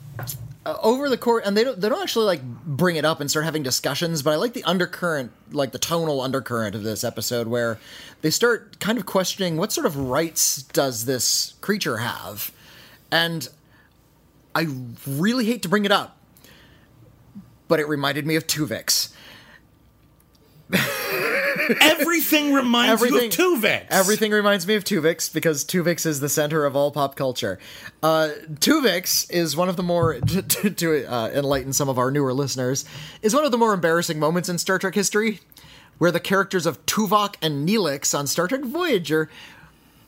uh, over the court, and they don't they don't actually like bring it up and start having discussions. But I like the undercurrent, like the tonal undercurrent of this episode, where they start kind of questioning what sort of rights does this creature have, and I really hate to bring it up, but it reminded me of Tuvix. Everything reminds Everything- you of Tuvix. Everything reminds me of Tuvix because Tuvix is the center of all pop culture. Uh, Tuvix is one of the more, to, to, to uh, enlighten some of our newer listeners, is one of the more embarrassing moments in Star Trek history, where the characters of Tuvok and Neelix on Star Trek Voyager,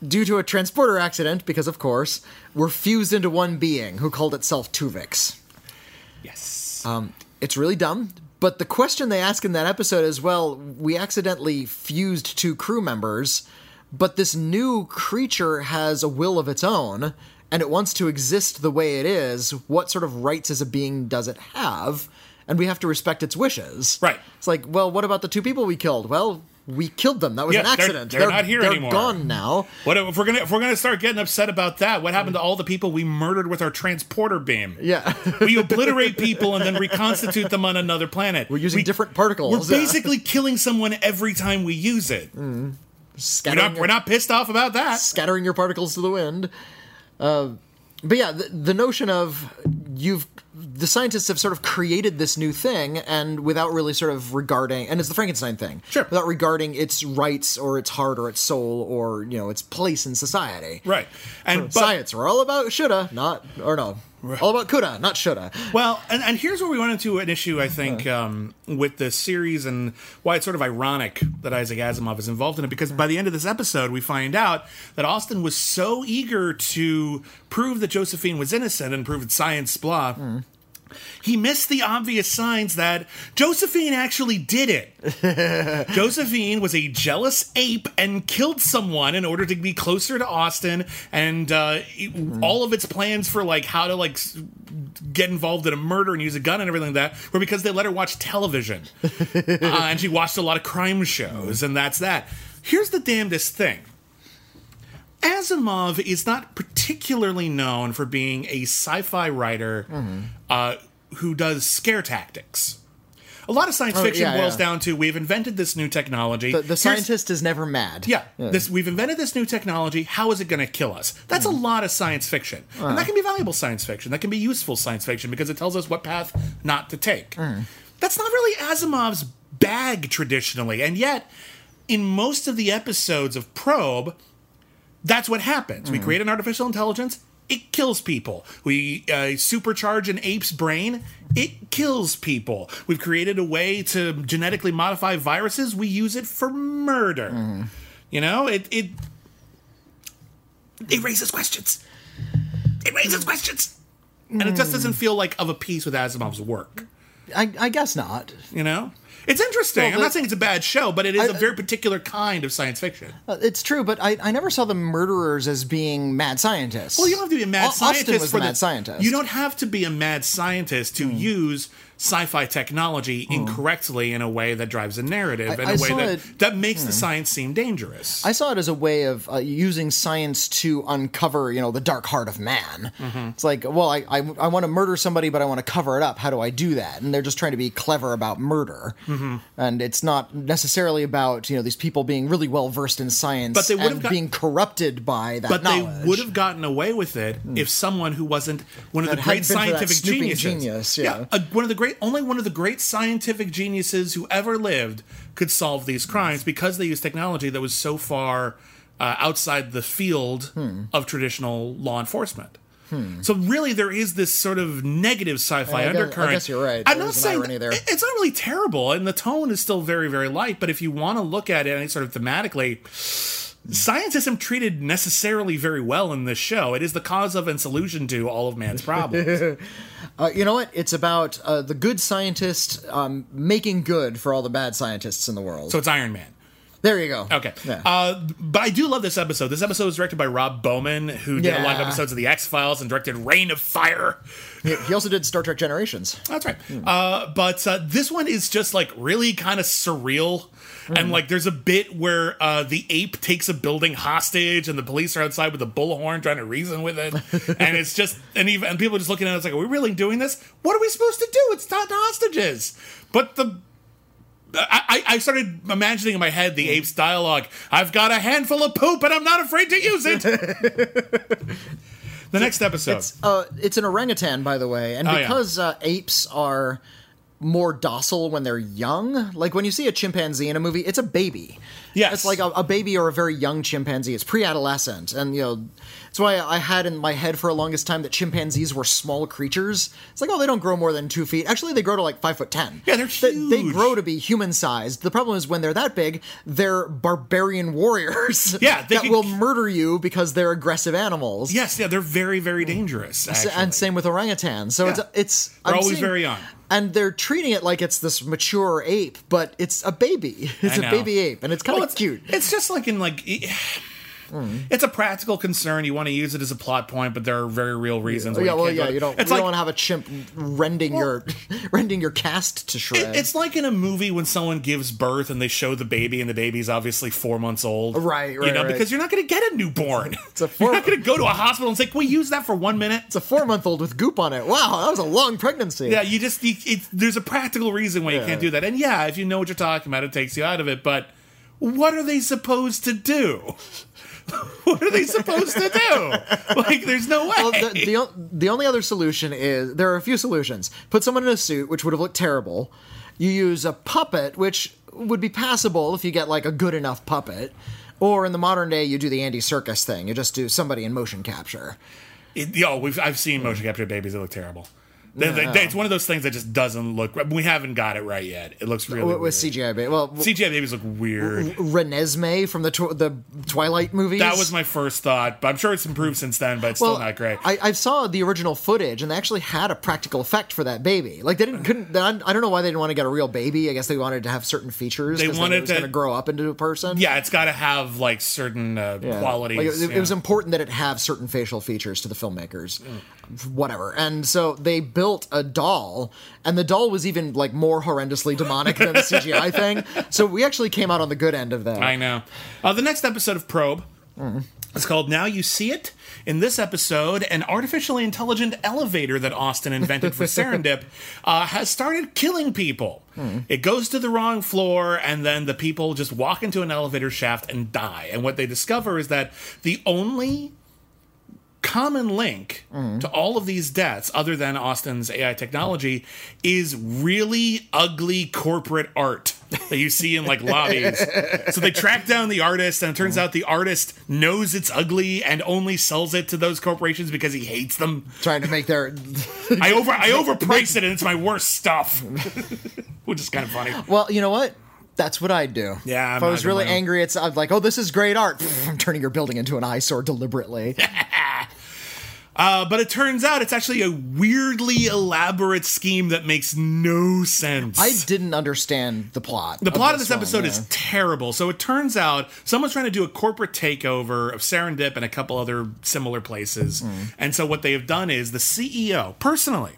due to a transporter accident, because of course, were fused into one being who called itself Tuvix. Yes. It's really dumb. But the question they ask in that episode is well, we accidentally fused two crew members, but this new creature has a will of its own, and it wants to exist the way it is. What sort of rights as a being does it have? And we have to respect its wishes. Right. It's like, well, what about the two people we killed? Well, we killed them. That was Yeah, an they're- accident. they're not here they're anymore. gone now. What if we're gonna if we're gonna start getting upset about that? What happened to all the people we murdered with our transporter beam? Yeah. we obliterate people and then reconstitute them on another planet. We're using We- different particles. We're yeah. basically killing someone every time we use it. We're Scattering not, we're not pissed off about that. scattering your particles to the wind. Uh, but yeah, the, the notion of you've the scientists have sort of created this new thing and without really sort of regarding and it's the Frankenstein thing. Sure. Without regarding its rights or its heart or its soul or, you know, its place in society. Right. And but, Science, we're all about shoulda, not or no. All about coulda, not shoulda. Well, and, and here's where we run into an issue, I think, um, with this series and why it's sort of ironic that Isaac Asimov is involved in it. Because by the end of this episode, we find out that Austin was so eager to prove that Josephine was innocent and prove that science, blah. He missed the obvious signs that Josephine actually did it. Josephine was a jealous ape and killed someone in order to be closer to Austin, and uh, all of its plans for like how to like get involved in a murder and use a gun and everything like that were because they let her watch television, uh, and she watched a lot of crime shows, and that's that. Here's the damnedest thing. Asimov is not particularly known for being a sci-fi writer Mm-hmm. uh, who does scare tactics. A lot of science Oh, fiction yeah, boils yeah. down to we've invented this new technology. The, the scientist is never mad. yeah, this we've invented this new technology. How is it going to kill us? That's a lot of science fiction, and that can be valuable science fiction. That can be useful science fiction because it tells us what path not to take. That's not really Asimov's bag traditionally, and yet in most of the episodes of Probe, that's what happens. We mm. create an artificial intelligence. It kills people. We uh, supercharge an ape's brain. It kills people. We've created a way to genetically modify viruses. We use it for murder. Mm-hmm. You know, it it it raises questions. It raises questions, and it just mm. doesn't feel like of a piece with Asimov's work. I, I guess not. You know, it's interesting. Well, I'm not saying it's a bad show, but it is a I- very particular kind of science fiction. Uh, It's true, but I, I never saw the murderers as being mad scientists. Well, you don't have to be a mad Au- Austin scientist was for the mad scientist. You don't have to be a mad scientist to use sci-fi technology incorrectly in a way that drives a narrative, I- in I a way that it- that makes the science seem dangerous. I saw it as a way of uh, using science to uncover, you know, the dark heart of man. Mm-hmm. It's like, well, I, I, I want to murder somebody, but I want to cover it up. How do I do that? And they're just trying to be clever about murder. Mm-hmm. And it's not necessarily about, you know, these people being really well versed in science But they and got- being corrupted by that but knowledge. they would have gotten away with it if someone who wasn't one of That the great hadn't been for that scientific geniuses, genius, yeah. uh, one of the great, only one of the great scientific geniuses who ever lived could solve these crimes because they used technology that was so far uh, outside the field Hmm. of traditional law enforcement. So really, there is this sort of negative sci-fi I guess- I undercurrent. guess you're right. I'm There not saying it's not really terrible, and the tone is still very, very light. But if you want to look at it any sort of thematically, scientists treated necessarily very well in this show. It is the cause of and solution to all of man's problems. Uh, you know what? It's about uh, the good scientist um, making good for all the bad scientists in the world. so it's Iron Man. there you go. Okay. Yeah. Uh, but I do love this episode. This episode was directed by Rob Bowman, who did a lot of episodes of The X Files and directed Reign of Fire. he, he also did Star Trek Generations. That's right. Uh, but uh, this one is just like really kind of surreal. And like, there's a bit where uh, the ape takes a building hostage, and the police are outside with a bullhorn trying to reason with it. and it's just, and even and people are just looking at it, it's like, are we really doing this? What are we supposed to do? It's not hostages. But the I, I I started imagining in my head the ape's dialogue. I've got a handful of poop and I'm not afraid to use it. the next episode. It's uh, it's an orangutan, by the way, and Oh, yeah. because uh, apes are more docile when they're young. Like when you see a chimpanzee in a movie, it's a baby. Yes. it's like a, a baby or a very young chimpanzee. It's pre-adolescent, and you know, that's why I had in my head for a longest time that chimpanzees were small creatures. It's like, oh, they don't grow more than two feet. Actually, they grow to like five foot ten. Yeah, they're They, they grow to be human-sized. The problem is when they're that big, they're barbarian warriors. Yeah, that can- will murder you because they're aggressive animals. yes, yeah, they're very, very dangerous. Actually. and same with orangutans. So it's it's They're I'm always seeing- very young. And they're treating it like it's this mature ape, but it's a baby. It's a baby ape, and it's kind of it's cute. It's just like in like. E- It's a practical concern. You want to use it as a plot point, but there are very real reasons. Oh, why yeah, you well, yeah, you don't. It's you like don't want to have a chimp rending your rending your cast to It- shreds. it's like in a movie when someone gives birth and they show the baby and the baby's obviously four months old. Right, right. You know, right. because you're not going to get a newborn. It's a four. you're not going to go to a hospital and say, "Can we use that for one minute?" It's a four month old with goop on it. Wow, that was a long pregnancy. Yeah, you just you, it, there's a practical reason why you can't do that. And yeah, if you know what you're talking about, it takes you out of it. But what are they supposed to do? what are they supposed to do? Like, there's no way. Well, the, the, the only other solution is there are a few solutions. Put someone in a suit, which would have looked terrible. You use a puppet, which would be passable if you get like a good enough puppet. Or in the modern day, you do the Andy Serkis thing. You just do somebody in motion capture. It, yo, we've I've seen motion capture babies that look terrible. They- they- they- it's one of those things that just doesn't look. We haven't got it right yet. It looks really with, with weird. CGI. Ba- well, CGI babies look weird. Renesmee from the tw- the Twilight movies. That was my first thought, but I'm sure it's improved since then. But it's still not great. I, I saw the original footage, and they actually had a practical effect for that baby. Like they didn't couldn't. I don't know why they didn't want to get a real baby. I guess they wanted to have certain features. They wanted it to- to grow up into a person. yeah, it's got to have like certain uh, Yeah. qualities. Like, it, it was important that it have certain facial features to the filmmakers, whatever. And so they built a doll, and the doll was even like more horrendously demonic than the CGI thing. So we actually came out on the good end of that. I know. Uh, the next episode of Probe is called Now You See It. In this episode, an artificially intelligent elevator that Austin invented for Serendip uh, has started killing people. It goes to the wrong floor, and then the people just walk into an elevator shaft and die. And what they discover is that the only common link to all of these deaths, other than Austin's AI technology, is really ugly corporate art that you see in like lobbies. so they track down the artist, and it turns out the artist knows it's ugly and only sells it to those corporations because he hates them. Trying to make their I over I overprice it, and it's my worst stuff, which is kind of funny. well, you know what? That's what I'd do. Yeah, I'm I was really angry, it's I'm like, oh, this is great art. I'm turning your building into an eyesore deliberately. Uh, but it turns out it's actually a weirdly elaborate scheme that makes no sense. I didn't understand the plot. The plot of this one, episode yeah. is terrible. So it turns out someone's trying to do a corporate takeover of Serendip and a couple other similar places. Hmm. And so what they have done is the CEO, personally,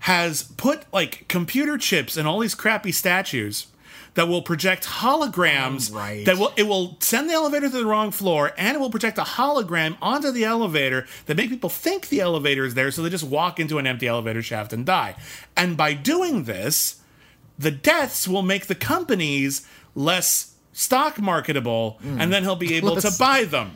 has put like computer chips in all these crappy statues that will project holograms Oh, right. that will it will send the elevator to the wrong floor and it will project a hologram onto the elevator that make people think the elevator is there so they just walk into an empty elevator shaft and die. And by doing this, the deaths will make the companies less stock marketable and then he'll be able to Mm. Buy them.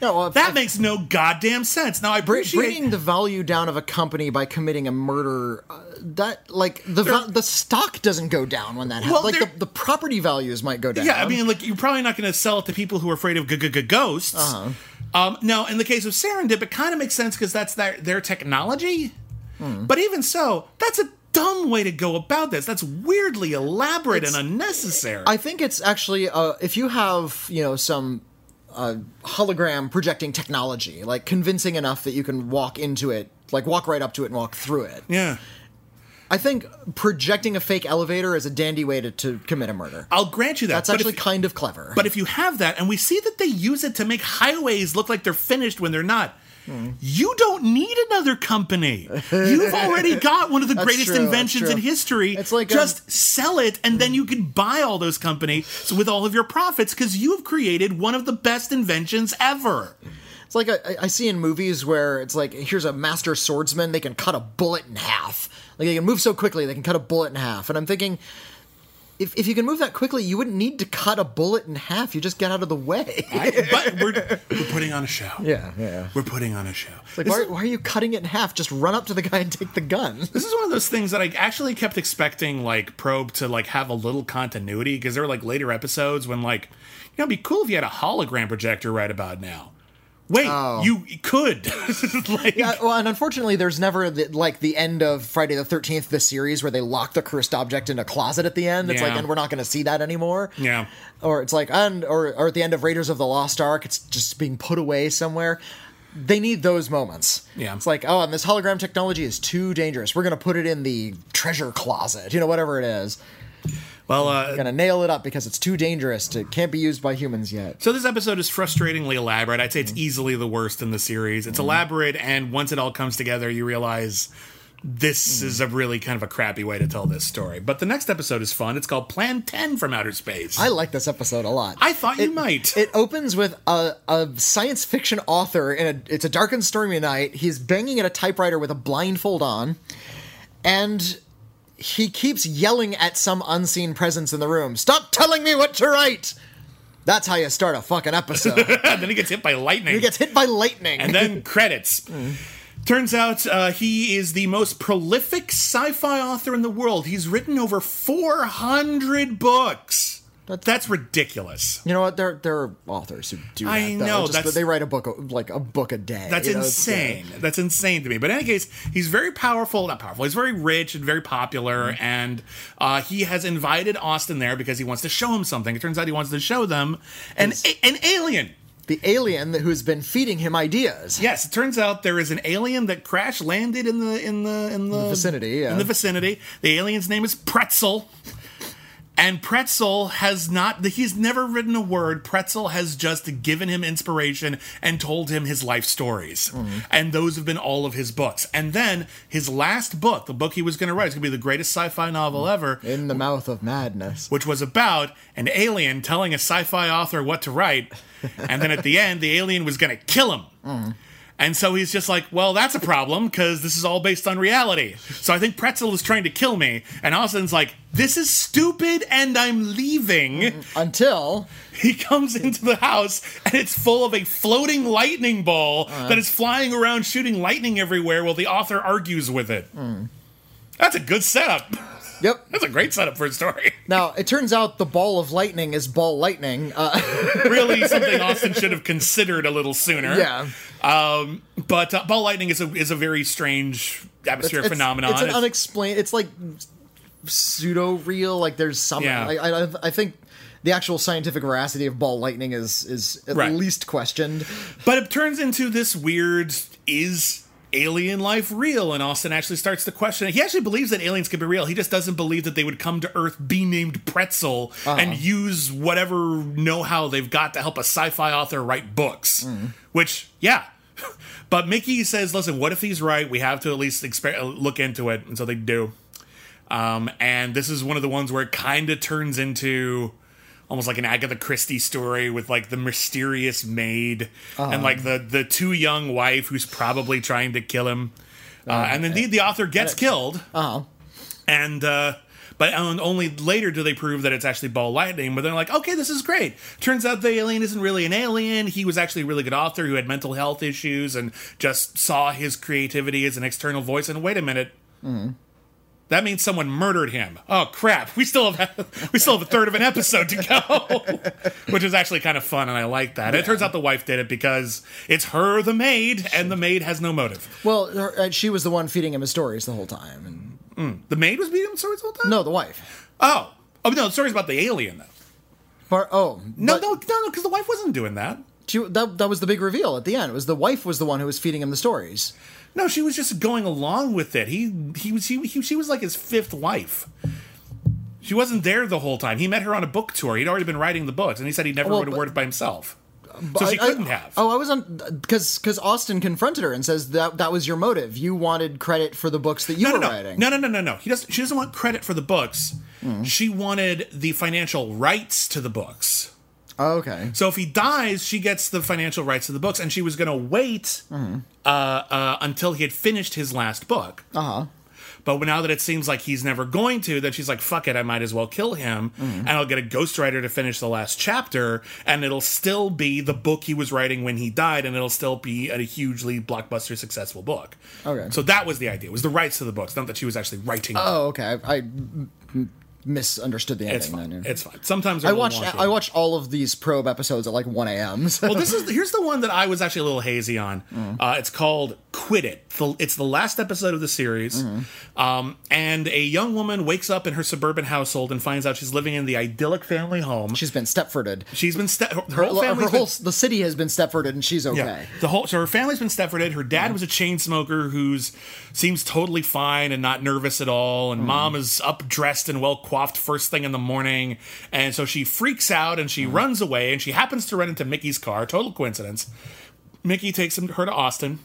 Yeah, well, if- That if- makes no goddamn sense. Now I appreciate bringing the value down of a company by committing a murder uh, that like the va- the stock doesn't go down when that happens Well, like the, the property values might go down Yeah, I mean, like you're probably not going to sell it to people who are afraid of g- g- ghosts. Uh-huh. Um, now, in the case of Serendip, it kind of makes sense because that's their their technology. Hmm. But even so, that's a dumb way to go about this. That's weirdly elaborate and unnecessary. I think it's actually uh, if you have you know some uh, hologram projecting technology like convincing enough that you can walk into it like walk right up to it and walk through it yeah, i think projecting a fake elevator is a dandy way to, to commit a murder I'll grant you that. that's actually if, kind of clever But if you have that, and we see that they use it to make highways look like they're finished when they're not. You don't need another company. You've already got one of the greatest true, inventions in history. It's like, um, just sell it, and then you can buy all those companies with all of your profits because you've created one of the best inventions ever. It's like I, I see in movies where it's like here's a master swordsman, they can cut a bullet in half. Like they can move so quickly, they can cut a bullet in half. And I'm thinking, if, if you can move that quickly, you wouldn't need to cut a bullet in half. You just get out of the way. but we're we're putting on a show. yeah, yeah. We're putting on a show. Like why, why are you cutting it in half? Just run up to the guy and take the gun. This is one of those things that I actually kept expecting like Probe to like have a little continuity because there were like later episodes when like you know it'd be cool if you had a hologram projector right about now. Wait, oh. you could like Yeah, well, and unfortunately, there's never the, like the end of Friday the Thirteenth, the series where they lock the cursed object in a closet at the end. It's like, and we're not going to see that anymore. yeah. or it's like and or, or at the end of Raiders of the Lost Ark, it's just being put away somewhere. They need those moments. Yeah. It's like, oh, and this hologram technology is too dangerous. We're gonna put it in the treasure closet, you know, whatever it is. Well, uh, Gonna nail it up because it's too dangerous to can't be used by humans yet. so this episode is frustratingly elaborate. I'd say it's mm-hmm. easily the worst in the series. It's mm-hmm. elaborate, and once it all comes together, you realize this mm-hmm. is a really kind of a crappy way to tell this story. But the next episode is fun. It's called Plan 10 from Outer Space. I like this episode a lot. I thought you might. It opens with a, a science fiction author in a it's a dark and stormy night. He's banging at a typewriter with a blindfold on, and he keeps yelling at some unseen presence in the room. Stop telling me what to write. That's how you start a fucking episode. and then he gets hit by lightning. he gets hit by lightning. and then credits. Turns out uh, he is the most prolific sci-fi author in the world. He's written over 400 books. That's, ridiculous. you know what? There there are authors who do that. I though. know, Just that's- they write a book like a book a day. That's you know, insane. That's insane to me. But in any case, he's very powerful. Not powerful. He's very rich and very popular. Mm-hmm. And uh, he has invited Austin there because he wants to show him something. It turns out he wants to show them an an alien. the alien who's been feeding him ideas. Yes, it turns out there is an alien that crash landed in the in the in the, vicinity, yeah. In the vicinity. The alien's name is Pretzel. And Pretzel has not he's never written a word. Pretzel has just given him inspiration and told him his life stories. Mm-hmm. And those have been all of his books. And then his last book, the book he was going to write, is going to be the greatest sci-fi novel ever, In the mouth of madness. which was about an alien telling a sci-fi author what to write, and then at the end, the alien was going to kill him. And so he's just like, well, that's a problem because this is all based on reality. So I think Pretzel is trying to kill me, and Austin's like, this is stupid, and I'm leaving. Mm-hmm. Until He comes into the house, and it's full of a floating lightning ball uh-huh. that is flying around, shooting lightning everywhere, while the author argues with it. Hmm. That's a good setup. Yep. That's a great setup for a story. Now it turns out the ball of lightning is ball lightning. Uh, really something Austin should have considered a little sooner. yeah. Um, but uh, ball lightning is a is a very strange atmospheric It's- phenomenon. It's an It's- unexplained. It's like pseudo real. Like there's some. Yeah. I, I, I think the actual scientific veracity of ball lightning is is at Right. least questioned. but it turns into this weird is alien life real and austin actually starts to question it he actually believes that aliens could be real he just doesn't believe that they would come to earth be named pretzel and use whatever know-how they've got to help a sci-fi author write books which yeah but mickey says listen what if he's right we have to at least exper- look into it and so they do Um, and this is one of the ones where it kind of turns into almost like an Agatha Christie story with like the mysterious maid and like the the too young wife who's probably trying to kill him. Uh, and indeed, the author gets killed. Uh-huh. And uh, but on- only later do they prove that it's actually ball lightning. But they're like, okay, this is great. Turns out the alien isn't really an alien. He was actually a really good author who had mental health issues and just saw his creativity as an external voice. And wait a minute, that means someone murdered him. Oh crap! We still have we still have a third of an episode to go, which is actually kind of fun, and I like that. It turns out the wife did it because it's her, the maid, and the maid has no motive. Well, her, uh, she was the one feeding him his stories the whole time. And Mm. The maid was beating him swords the time. no, the wife. Oh, oh no, the story's about the alien though. Par- oh No, no, no, no, because the wife wasn't doing that. She, that that was the big reveal at the end. It was the wife was the one who was feeding him the stories. No, she was just going along with it. He he was he, he she was like his fifth wife. She wasn't there the whole time. He met her on a book tour. He'd already been writing the books, and he said he never Well, wrote a word by himself. So she I- I- couldn't have. Oh, I was on because because Austin confronted her and says that that was your motive. You wanted credit for the books that you no, were no, no, writing. no, no, no, no, no. He doesn't. She doesn't want credit for the books. Hmm. She wanted the financial rights to the books. Oh, okay. So if he dies, she gets the financial rights to the books, and she was going to wait Mm-hmm. uh, uh, until he had finished his last book. Uh huh. But now that it seems like he's never going to, then she's like, fuck it, I might as well kill him. Mm-hmm. And I'll get a ghostwriter to finish the last chapter, and it'll still be the book he was writing when he died, and it'll still be a hugely blockbuster successful book. Okay. So that was the idea, It was the rights to the books, not that she was actually writing them. Oh, okay. I, I misunderstood the ending. it's fine. then, yeah. It's fine. Sometimes I watched. I watched all of these probe episodes at like one a.m. So. well, this is here's the one that I was actually a little hazy on. Mm. Uh, it's called "Quit It." It's the last episode of the series, Mm-hmm. um, and a young woman wakes up in her suburban household and finds out she's living in the idyllic family home. She's been Stepforded. she's been ste- her, her whole been, the city has been Stepforded, and she's okay. yeah, the whole so her family's been Stepforded. Her dad was a chain smoker who's seems totally fine and not nervous at all. And mom is up dressed and well coiffed first thing in the morning, and so she freaks out and she runs away. And she happens to run into Mickey's car. Total coincidence. Mickey takes him, her to Austin,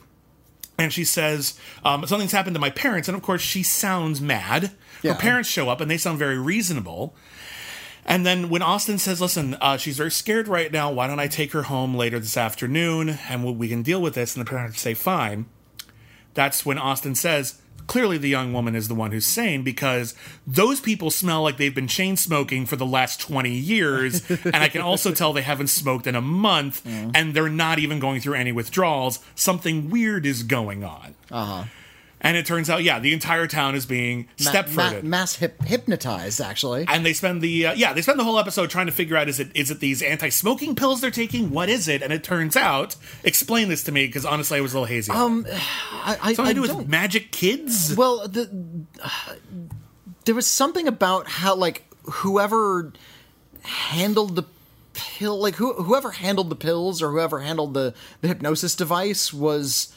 and she says um, something's happened to my parents. And of course, she sounds mad. Yeah. Her parents show up and they sound very reasonable. And then when Austin says, "Listen, uh, she's very scared right now. Why don't I take her home later this afternoon and we can deal with this?" and the parents say, "Fine." That's when Austin says, clearly the young woman is the one who's sane because those people smell like they've been chain smoking for the last 20 years. and I can also tell they haven't smoked in a month and they're not even going through any withdrawals. Something weird is going on. Uh huh. And it turns out, yeah, the entire town is being Ma- stepforded. ma- mass hip- hypnotized, actually. and they spend the uh, yeah they spend the whole episode trying to figure out is it is it these anti-smoking pills they're taking? What is it? And it turns out explain this to me because honestly i was a little hazy. Um I, I, something I to do with magic kids? Well, the, there was something about how like whoever handled the pill, like who, whoever handled the pills or whoever handled the the hypnosis device was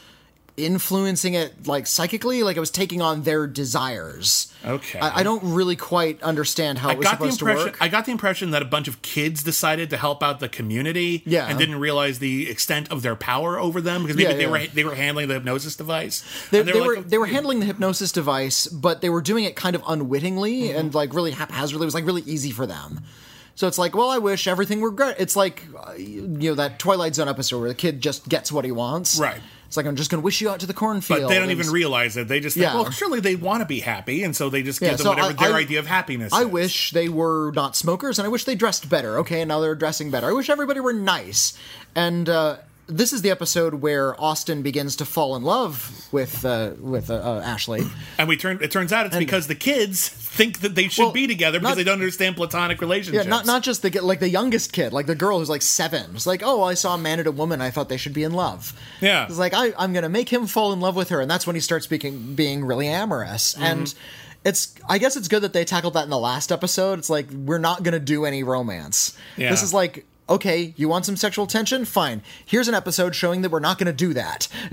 influencing it like psychically, like it was taking on their desires. Okay. I, I don't really quite understand how I it was got the supposed to impression. work. I got the impression that a bunch of kids decided to help out the community, Yeah. and didn't realize the extent of their power over them because maybe Yeah, they yeah. were they were handling the hypnosis device. they, they were were like, they were handling the hypnosis device, but they were doing it kind of unwittingly Mm-hmm. and like really haphazardly. It was like really easy for them. So it's like, well, I wish everything were great. It's like, uh, you know, that Twilight Zone episode where the kid just gets what he wants. Right. It's like I'm just going to wish you out to the cornfield. But they don't even realize it. They just think, Yeah. well, surely they want to be happy, and so they just Yeah, give them so whatever I- their I- idea of happiness. I is. wish they were not smokers, and I wish they dressed better. Okay, now they're dressing better. I wish everybody were nice. And uh, this is the episode where Austin begins to fall in love with uh, with uh, uh, Ashley. And we turn. It turns out it's because the kids think that they should Well, be together because not- they don't understand platonic relationships. Yeah, not not just the like the youngest kid, like the girl who's like seven. It's like, oh, I saw a man and a woman. I thought they should be in love. Yeah. it's like I, I'm gonna make him fall in love with her, and that's when he starts speaking, being really amorous. Mm-hmm. And it's, I guess it's good that they tackled that in the last episode. It's like we're not gonna do any romance. Yeah. This is like. Okay, you want some sexual tension? Fine. Here's an episode showing that we're not going to do that.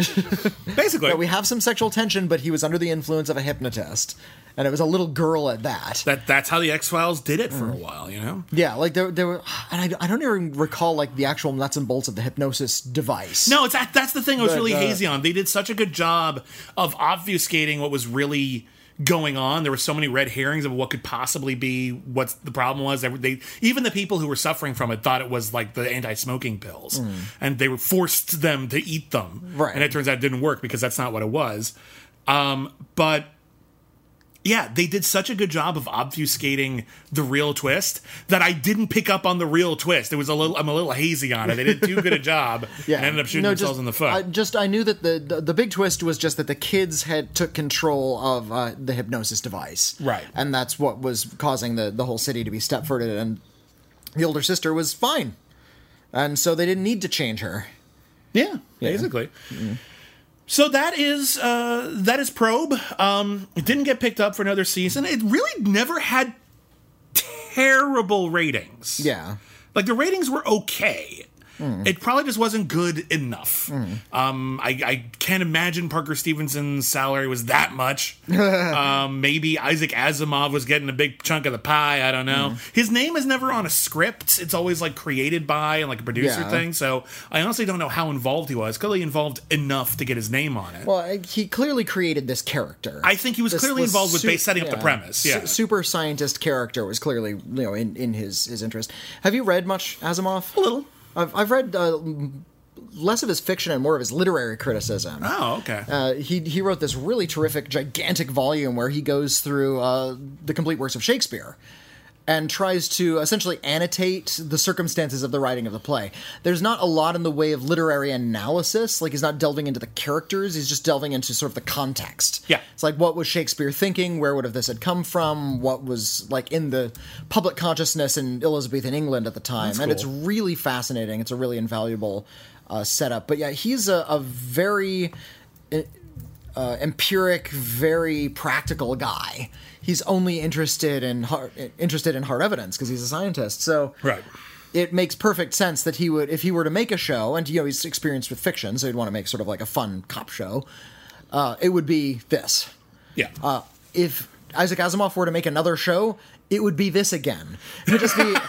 Basically, that we have some sexual tension, but he was under the influence of a hypnotist, and it was a little girl at that. that that's how the X Files did it for Mm. a while. You know. Yeah, like there, there were, and I, I don't even recall like the actual nuts and bolts of the hypnosis device. No, it's that, that's the thing I was But, really uh, hazy on. They did such a good job of obfuscating what was really going on. There were so many red herrings of what could possibly be what the problem was. They, they even the people who were suffering from it thought it was like the anti-smoking pills, and they were forced them to eat them. Mm. Right. and it turns out it didn't work because that's not what it was. Um, but yeah, they did such a good job of obfuscating the real twist that I didn't pick up on the real twist. It was a little, I'm a little hazy on it. They did too good a job yeah, and ended up shooting No, themselves just, in the foot. I just I knew that the, the the big twist was just that the kids had took control of uh, the hypnosis device, Right. and that's what was causing the the whole city to be stepforded, and the older sister was fine, and so they didn't need to change her. Yeah, basically. So that is uh, that is Probe. Um, it didn't get picked up for another season. It really never had terrible ratings. Yeah. like the ratings were okay. It probably just wasn't good enough. Um, I, I can't imagine Parker Stevenson's salary was that much. um, maybe Isaac Asimov was getting a big chunk of the pie. I don't know. His name is never on a script. It's always like created by and like a producer Yeah. thing. So I honestly don't know how involved he was. Clearly involved enough to get his name on it. Well, he clearly created this character. I think he was This- clearly this involved with su- base setting up the yeah, premise. su- Yeah. super scientist character was clearly you know in, in his his interest. Have you read much Asimov? A little. I've I've read uh, less of his fiction and more of his literary criticism. Oh, okay. Uh, he he wrote this really terrific, gigantic volume where he goes through uh, the complete works of Shakespeare and tries to essentially annotate the circumstances of the writing of the play. There's not a lot in the way of literary analysis. Like he's not delving into the characters. He's just delving into sort of the context. Yeah. It's like what was Shakespeare thinking? Where would have this had come from? What was like in the public consciousness in Elizabethan England at the time? And it's really fascinating. It's a really invaluable uh, setup. But yeah, he's a, a very uh, empiric, very practical guy. He's only interested in hard, interested in hard evidence because he's a scientist. So Right. it makes perfect sense that he would, if he were to make a show, and you know he's experienced with fiction, so he'd want to make sort of like a fun cop show. Uh, it would be this. yeah. Uh, if Isaac Asimov were to make another show, it would be this again. It would just be.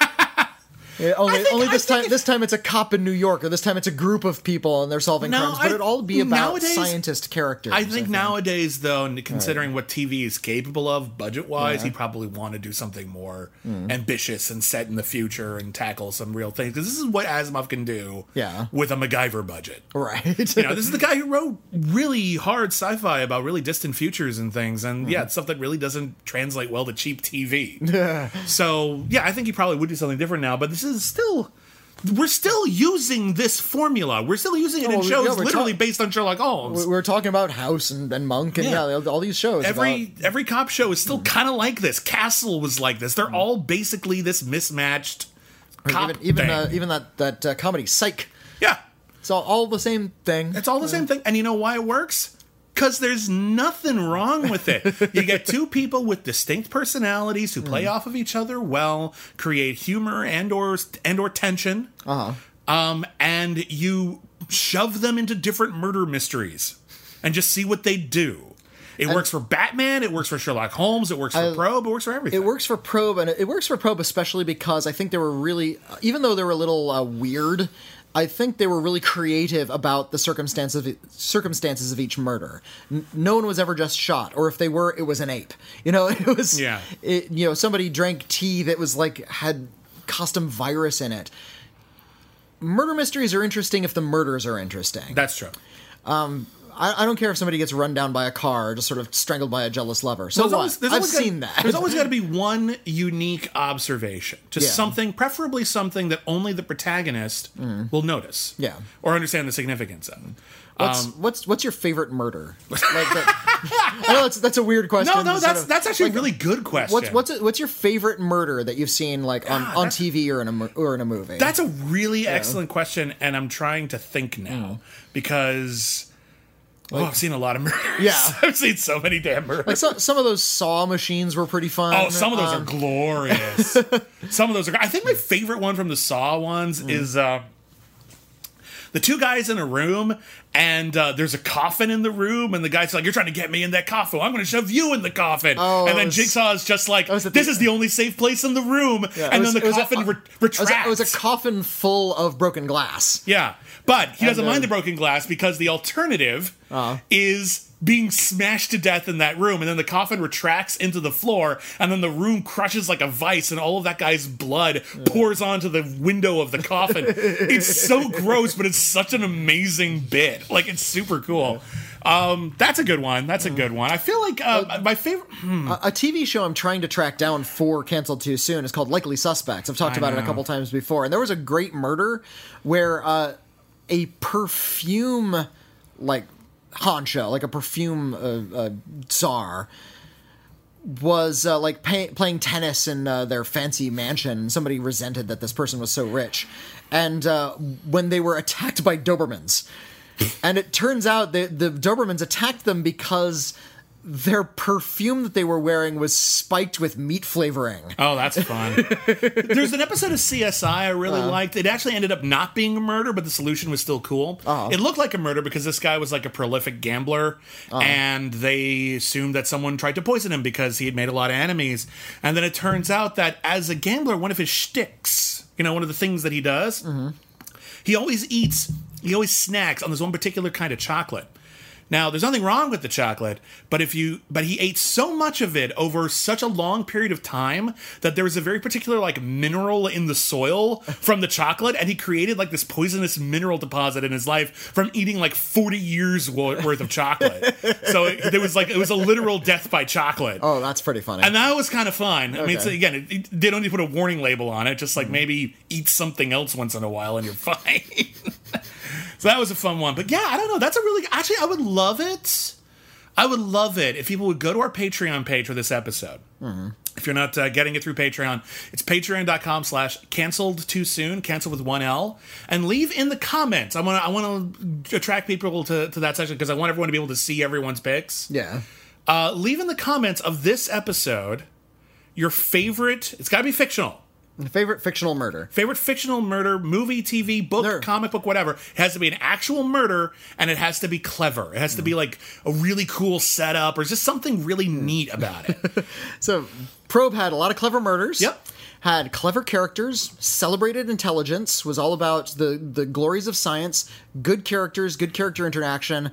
Yeah, only think- only this think time this time it's a cop in New York, or this time it's a group of people and they're solving No, crimes. But I- it'd all be about nowadays- scientist characters. I think nowadays, though, considering what TV is capable of budget wise, he'd probably want to do something more Mm. ambitious and set in the future and tackle some real things. Because this is what Asimov can do Yeah. with a MacGyver budget. Right. You know, this is the guy who wrote really hard sci-fi about really distant futures and things, and Mm-hmm. yeah, it's stuff that really doesn't translate well to cheap TV. so yeah, I think he probably would do something different now, but this is still. We're still using this formula. We're still using it in shows we're literally talk- based on Sherlock Holmes. We're talking about House and, and Monk and Yeah. yeah, all these shows. every about- every cop show is still kind of like this. Castle was like this. They're all basically this mismatched cop even even, thing. uh, even that that uh, comedy Psych. yeah, It's all, all the same thing. it's all the same thing. And you know why it works? Because there's nothing wrong with it. you get two people with distinct personalities who play off of each other well, create humor and or and or tension. Uh-huh. Um, and you shove them into different murder mysteries and just see what they do. It works for Batman. It works for Sherlock Holmes. It works for I- Probe. It works for everything. It works for Probe, and it works for Probe especially because I think they were really, even though they were a little uh, weird, I think they were really creative about the circumstances of, circumstances of each murder. N- no one was ever just shot, or if they were, it was an ape. You know, it was. Yeah. It, you know, somebody drank tea that was like had custom virus in it. Murder mysteries are interesting if the murders are interesting. That's true. Um, I, I don't care if somebody gets run down by a car or just sort of strangled by a jealous lover. So There's what? always- there's I've gotta- seen that. There's always got to be one unique observation, to Yeah. something, preferably something that only the protagonist will notice, Mm. Yeah. or understand the significance of. What's Um, what's what's your favorite murder? Like that, I know that's that's a weird question. no, no, that's of- that's actually like, a really good question. What's what's it, what's your favorite murder that you've seen like on, on TV or in a or in a movie? That's a really excellent question, and I'm trying to think now Mm. because. Oh, I've seen a lot of murders. Yeah. I've seen so many damn murders. like some some of those saw machines were pretty fun. Oh, some of those Um, are glorious. some of those are. I think my favorite one from the Saw ones Mm. is uh, the two guys in a room, and uh, there's a coffin in the room, and the guy's like, "You're trying to get me in that coffin. I'm going to shove you in the coffin." Oh, and then was- Jigsaw is just like, "This the- is the only safe place in the room," Yeah, and was- then the was a- coffin re- It was, a, retracts. it was a coffin full of broken glass. Yeah, but he doesn't uh, mind the broken glass because the alternative is being smashed to death in that room, and then the coffin retracts into the floor, and then the room crushes like a vice, and all of that guy's blood pours onto the window of the coffin. it's so gross, but it's such an amazing bit. Like it's super cool. Um, that's a good one. That's a good one. I feel like uh, my favorite. A, a TV show I'm trying to track down for canceled too soon is called Likely Suspects. I've talked about it a know. couple times before, and there was a great murder where uh, a perfume like honcho, like a perfume uh, uh, czar, was uh, like pay- playing tennis in uh, their fancy mansion. Somebody resented that this person was so rich, and uh, when they were attacked by Dobermans, and it turns out that the Dobermans attacked them because their perfume that they were wearing was spiked with meat flavoring. Oh, that's fun. There's an episode of CSI I really uh-huh. liked. It actually ended up not being a murder, but the solution was still cool. Uh-huh. It looked like a murder because this guy was like a prolific gambler, uh-huh. and they assumed that someone tried to poison him because he had made a lot of enemies. And then it turns out that as a gambler, one of his shticks, you know, one of the things that he does, mm-hmm. he always eats, he always snacks on this one particular kind of chocolate. Now, there's nothing wrong with the chocolate, but if you but he ate so much of it over such a long period of time that there was a very particular like mineral in the soil from the chocolate and he created like this poisonous mineral deposit in his life from eating like 40 years worth of chocolate. so it, there was like it was a literal death by chocolate. Oh, that's pretty funny. And that was kind of fun. I mean, it's, again, it, it- they don't need to put a warning label on it. Just like mm. maybe eat something else once in a while and you're fine. So that was a fun one. But yeah, I don't know. That's a really actually I would love it. I would love it if people would go to our Patreon page for this episode. If you're not uh, getting it through Patreon, it's patreon.com slash canceled too soon, cancel with one L, and leave in the comments. I want to I want to attract people to, to that section because I want everyone to be able to see everyone's picks. yeah. Uh, leave in the comments of this episode your favorite. It's got to be fictional. Favorite fictional murder. Favorite fictional murder, movie, TV, book, There- comic book, whatever. It has to be an actual murder, and it has to be clever. It has to be like a really cool setup, or just something really neat about it. So, Probe had a lot of clever murders. Yep. had clever characters, celebrated intelligence, was all about the the glories of science, good characters, good character interaction.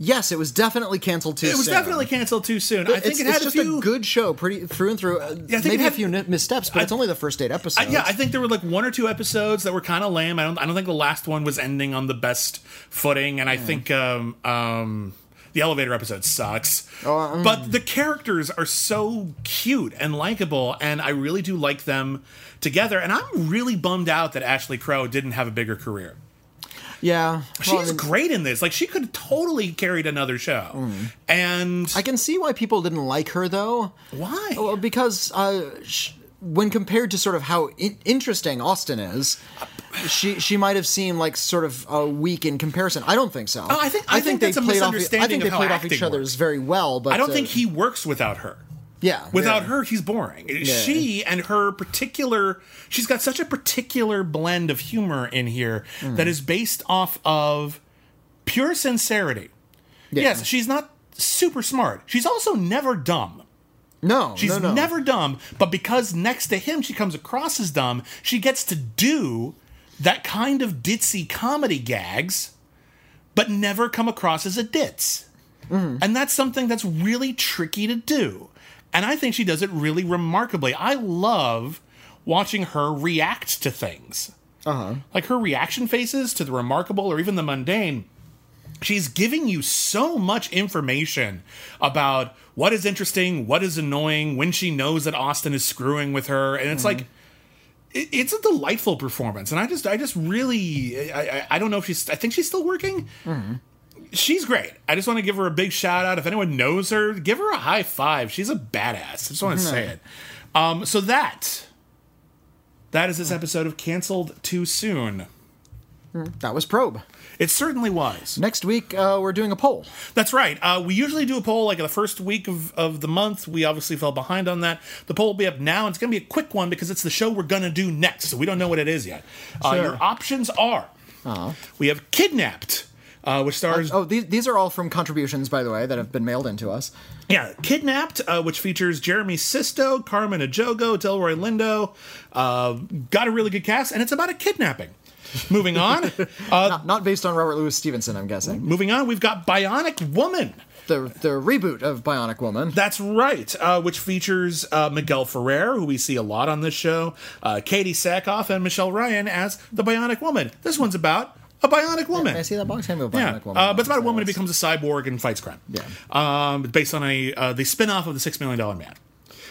Yes, it was definitely canceled too It was soon. definitely canceled too soon. I think it's, it had it's a just few. a good show, pretty through and through. Uh, Yeah, I think maybe had- a few missteps, but it's only the first eight I, episodes. yeah, I think there were like one or two episodes that were kind of lame. I don't. I don't think the last one was ending on the best footing, and I think um, um, the elevator episode sucks. Oh, but the characters are so cute and likable, and I really do like them together. And I'm really bummed out that Ashley Crow didn't have a bigger career. Yeah. She's well, I mean, great in this. Like she could have totally carried another show. And I can see why people didn't like her though. why? Well, because uh, sh- when compared to sort of how in- interesting Austin is, she she might have seemed like sort of uh, weak in comparison. I don't think so. Oh, I think- I think that's a played off. I think they played off each acting other's works. very well, but I don't uh, think he works without her. Yeah, Without yeah. her, he's boring. She and her particular, she's got such a particular blend of humor in here Mm. that is based off of pure sincerity. Yes, she's not super smart. She's also never dumb. No, She's no, no. never dumb, but because next to him she comes across as dumb, she gets to do that kind of ditzy comedy gags, but never come across as a ditz. And that's something that's really tricky to do. And I think she does it really remarkably. I love watching her react to things. Uh-huh. Like her reaction faces to the remarkable or even the mundane she's giving you so much information about what is interesting, what is annoying, when she knows that Austin is screwing with her, and it's like it's a delightful performance. And I just, I just really, I, I, I don't know if she's, I think she's still working. She's great. I just want to give her a big shout out. If anyone knows her, give her a high five. She's a badass. I just want to say it. Um, so that, that is this episode of Cancelled Too Soon. That was probe. It certainly was. Next week uh, we're doing a poll. That's right. Uh, we usually do a poll like the first week of, of the month. We obviously fell behind on that. The poll will be up now. and It's going to be a quick one because it's the show we're going to do next. So we don't know what it is yet. Uh, Sure. your options are we have Kidnapped, uh, which stars. Oh, these these are all from contributions, by the way, that have been mailed into us. Yeah, Kidnapped, uh, which features Jeremy Sisto, Carmen Ejogo, Delroy Lindo. Uh, got a really good cast, and it's about a kidnapping. Moving on. Uh, Not, not based on Robert Louis Stevenson, I'm guessing. moving on, we've got Bionic Woman. The the reboot of Bionic Woman. That's right, uh, which features uh, Miguel Ferrer, who we see a lot on this show, uh, Katee Sackhoff, and Michelle Ryan as the Bionic Woman. This one's about a Bionic Woman. I see that box hand of Bionic Yeah, Woman. uh, but it's about a woman who becomes a cyborg and fights crime. Yeah. um, based on a uh, the spin-off of the Six Million Dollar Man.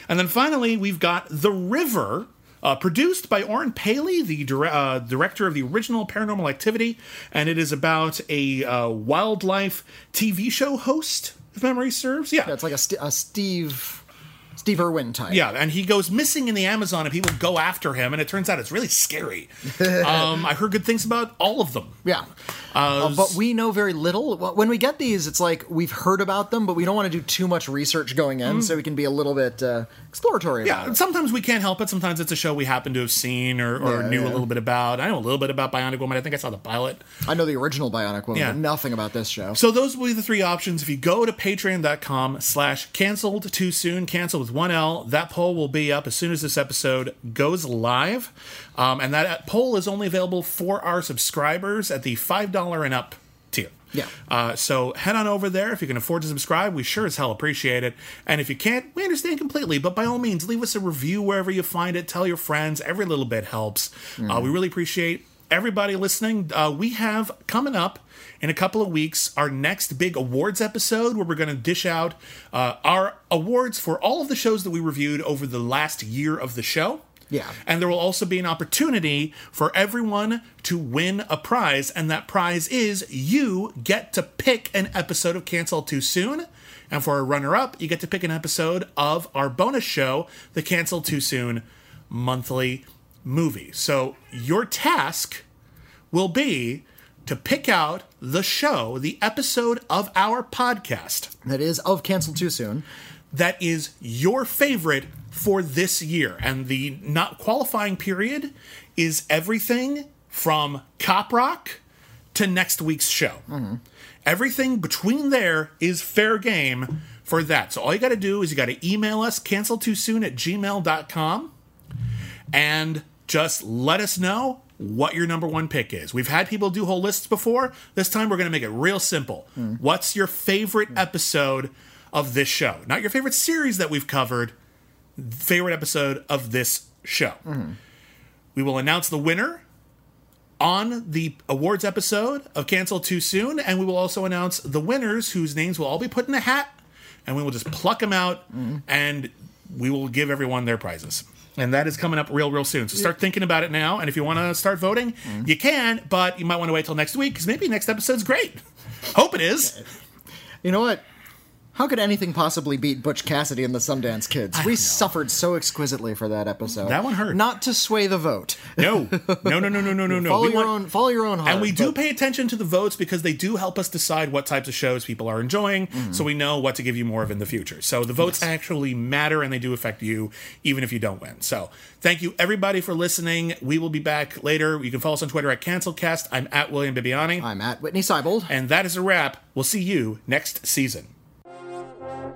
And then finally, we've got The River, uh, produced by Oren Peli, the dire- uh, director of the original Paranormal Activity, and it is about a uh, wildlife TV show host, if memory serves. Yeah, Yeah, it's like a, St- a Steve Steve Irwin type. yeah, and he goes missing in the Amazon, and people go after him, and it turns out it's really scary. um, I heard good things about all of them. Yeah. Uh, but we know very little. When we get these, it's like we've heard about them, but we don't want to do too much research going in, so we can be a little bit uh, exploratory. Yeah, about it. sometimes we can't help it. Sometimes it's a show we happen to have seen or, or Yeah, knew yeah. a little bit about. I know a little bit about Bionic Woman. I think I saw the pilot. I know the original Bionic Woman, Yeah. but nothing about this show. So those will be the three options. If you go to patreon.com slash canceled too soon, cancel with one L, that poll will be up as soon as this episode goes live. Um, and that poll is only available for our subscribers at the $5 and up tier. Yeah. Uh, so head on over there if you can afford to subscribe. We sure as hell appreciate it. And if you can't, we understand completely. But by all means, leave us a review wherever you find it. Tell your friends. Every little bit helps. Uh, we really appreciate everybody listening. Uh, we have coming up in a couple of weeks our next big awards episode where we're going to dish out uh, our awards for all of the shows that we reviewed over the last year of the show. Yeah. And there will also be an opportunity for everyone to win a prize, and that prize is you get to pick an episode of Cancel Too Soon. And for a runner up, you get to pick an episode of our bonus show, the Cancel Too Soon monthly movie. So your task will be to pick out the show, the episode of our podcast That is of Cancel Too Soon. that is your favorite for this year. And the not qualifying period is everything from Cop Rock to next week's show. Mm-hmm. Everything between there is fair game for that. So all you got to do is you got to email us cancel too soon at gmail.com and just let us know what your number one pick is. We've had people do whole lists before. This time we're going to make it real simple. Mm. What's your favorite episode of this show? Not your favorite series that we've covered, favorite episode of this show. We will announce the winner on the awards episode of Cancel Too Soon, and we will also announce the winners whose names will all be put in a hat, and we will just pluck them out, and we will give everyone their prizes. And that is coming up real, real soon. So start thinking about it now. And if you want to start voting, you can, but you might want to wait till next week because maybe next episode's great. Hope it is. You know what? How could anything possibly beat Butch Cassidy and the Sundance Kids? We suffered so exquisitely for that episode. That one hurt. Not to sway the vote. No, no, no, no, no, no, no, no. Follow We your want- own. Follow your own heart. And we do but- pay attention to the votes because they do help us decide what types of shows people are enjoying, Mm-hmm. so we know what to give you more of in the future. So the votes actually matter and they do affect you, even if you don't win. So thank you everybody for listening. We will be back later. You can follow us on Twitter at CancelCast. I'm at William Bibbiani. I'm at Witney Seibold. and that is a wrap. We'll see you next season.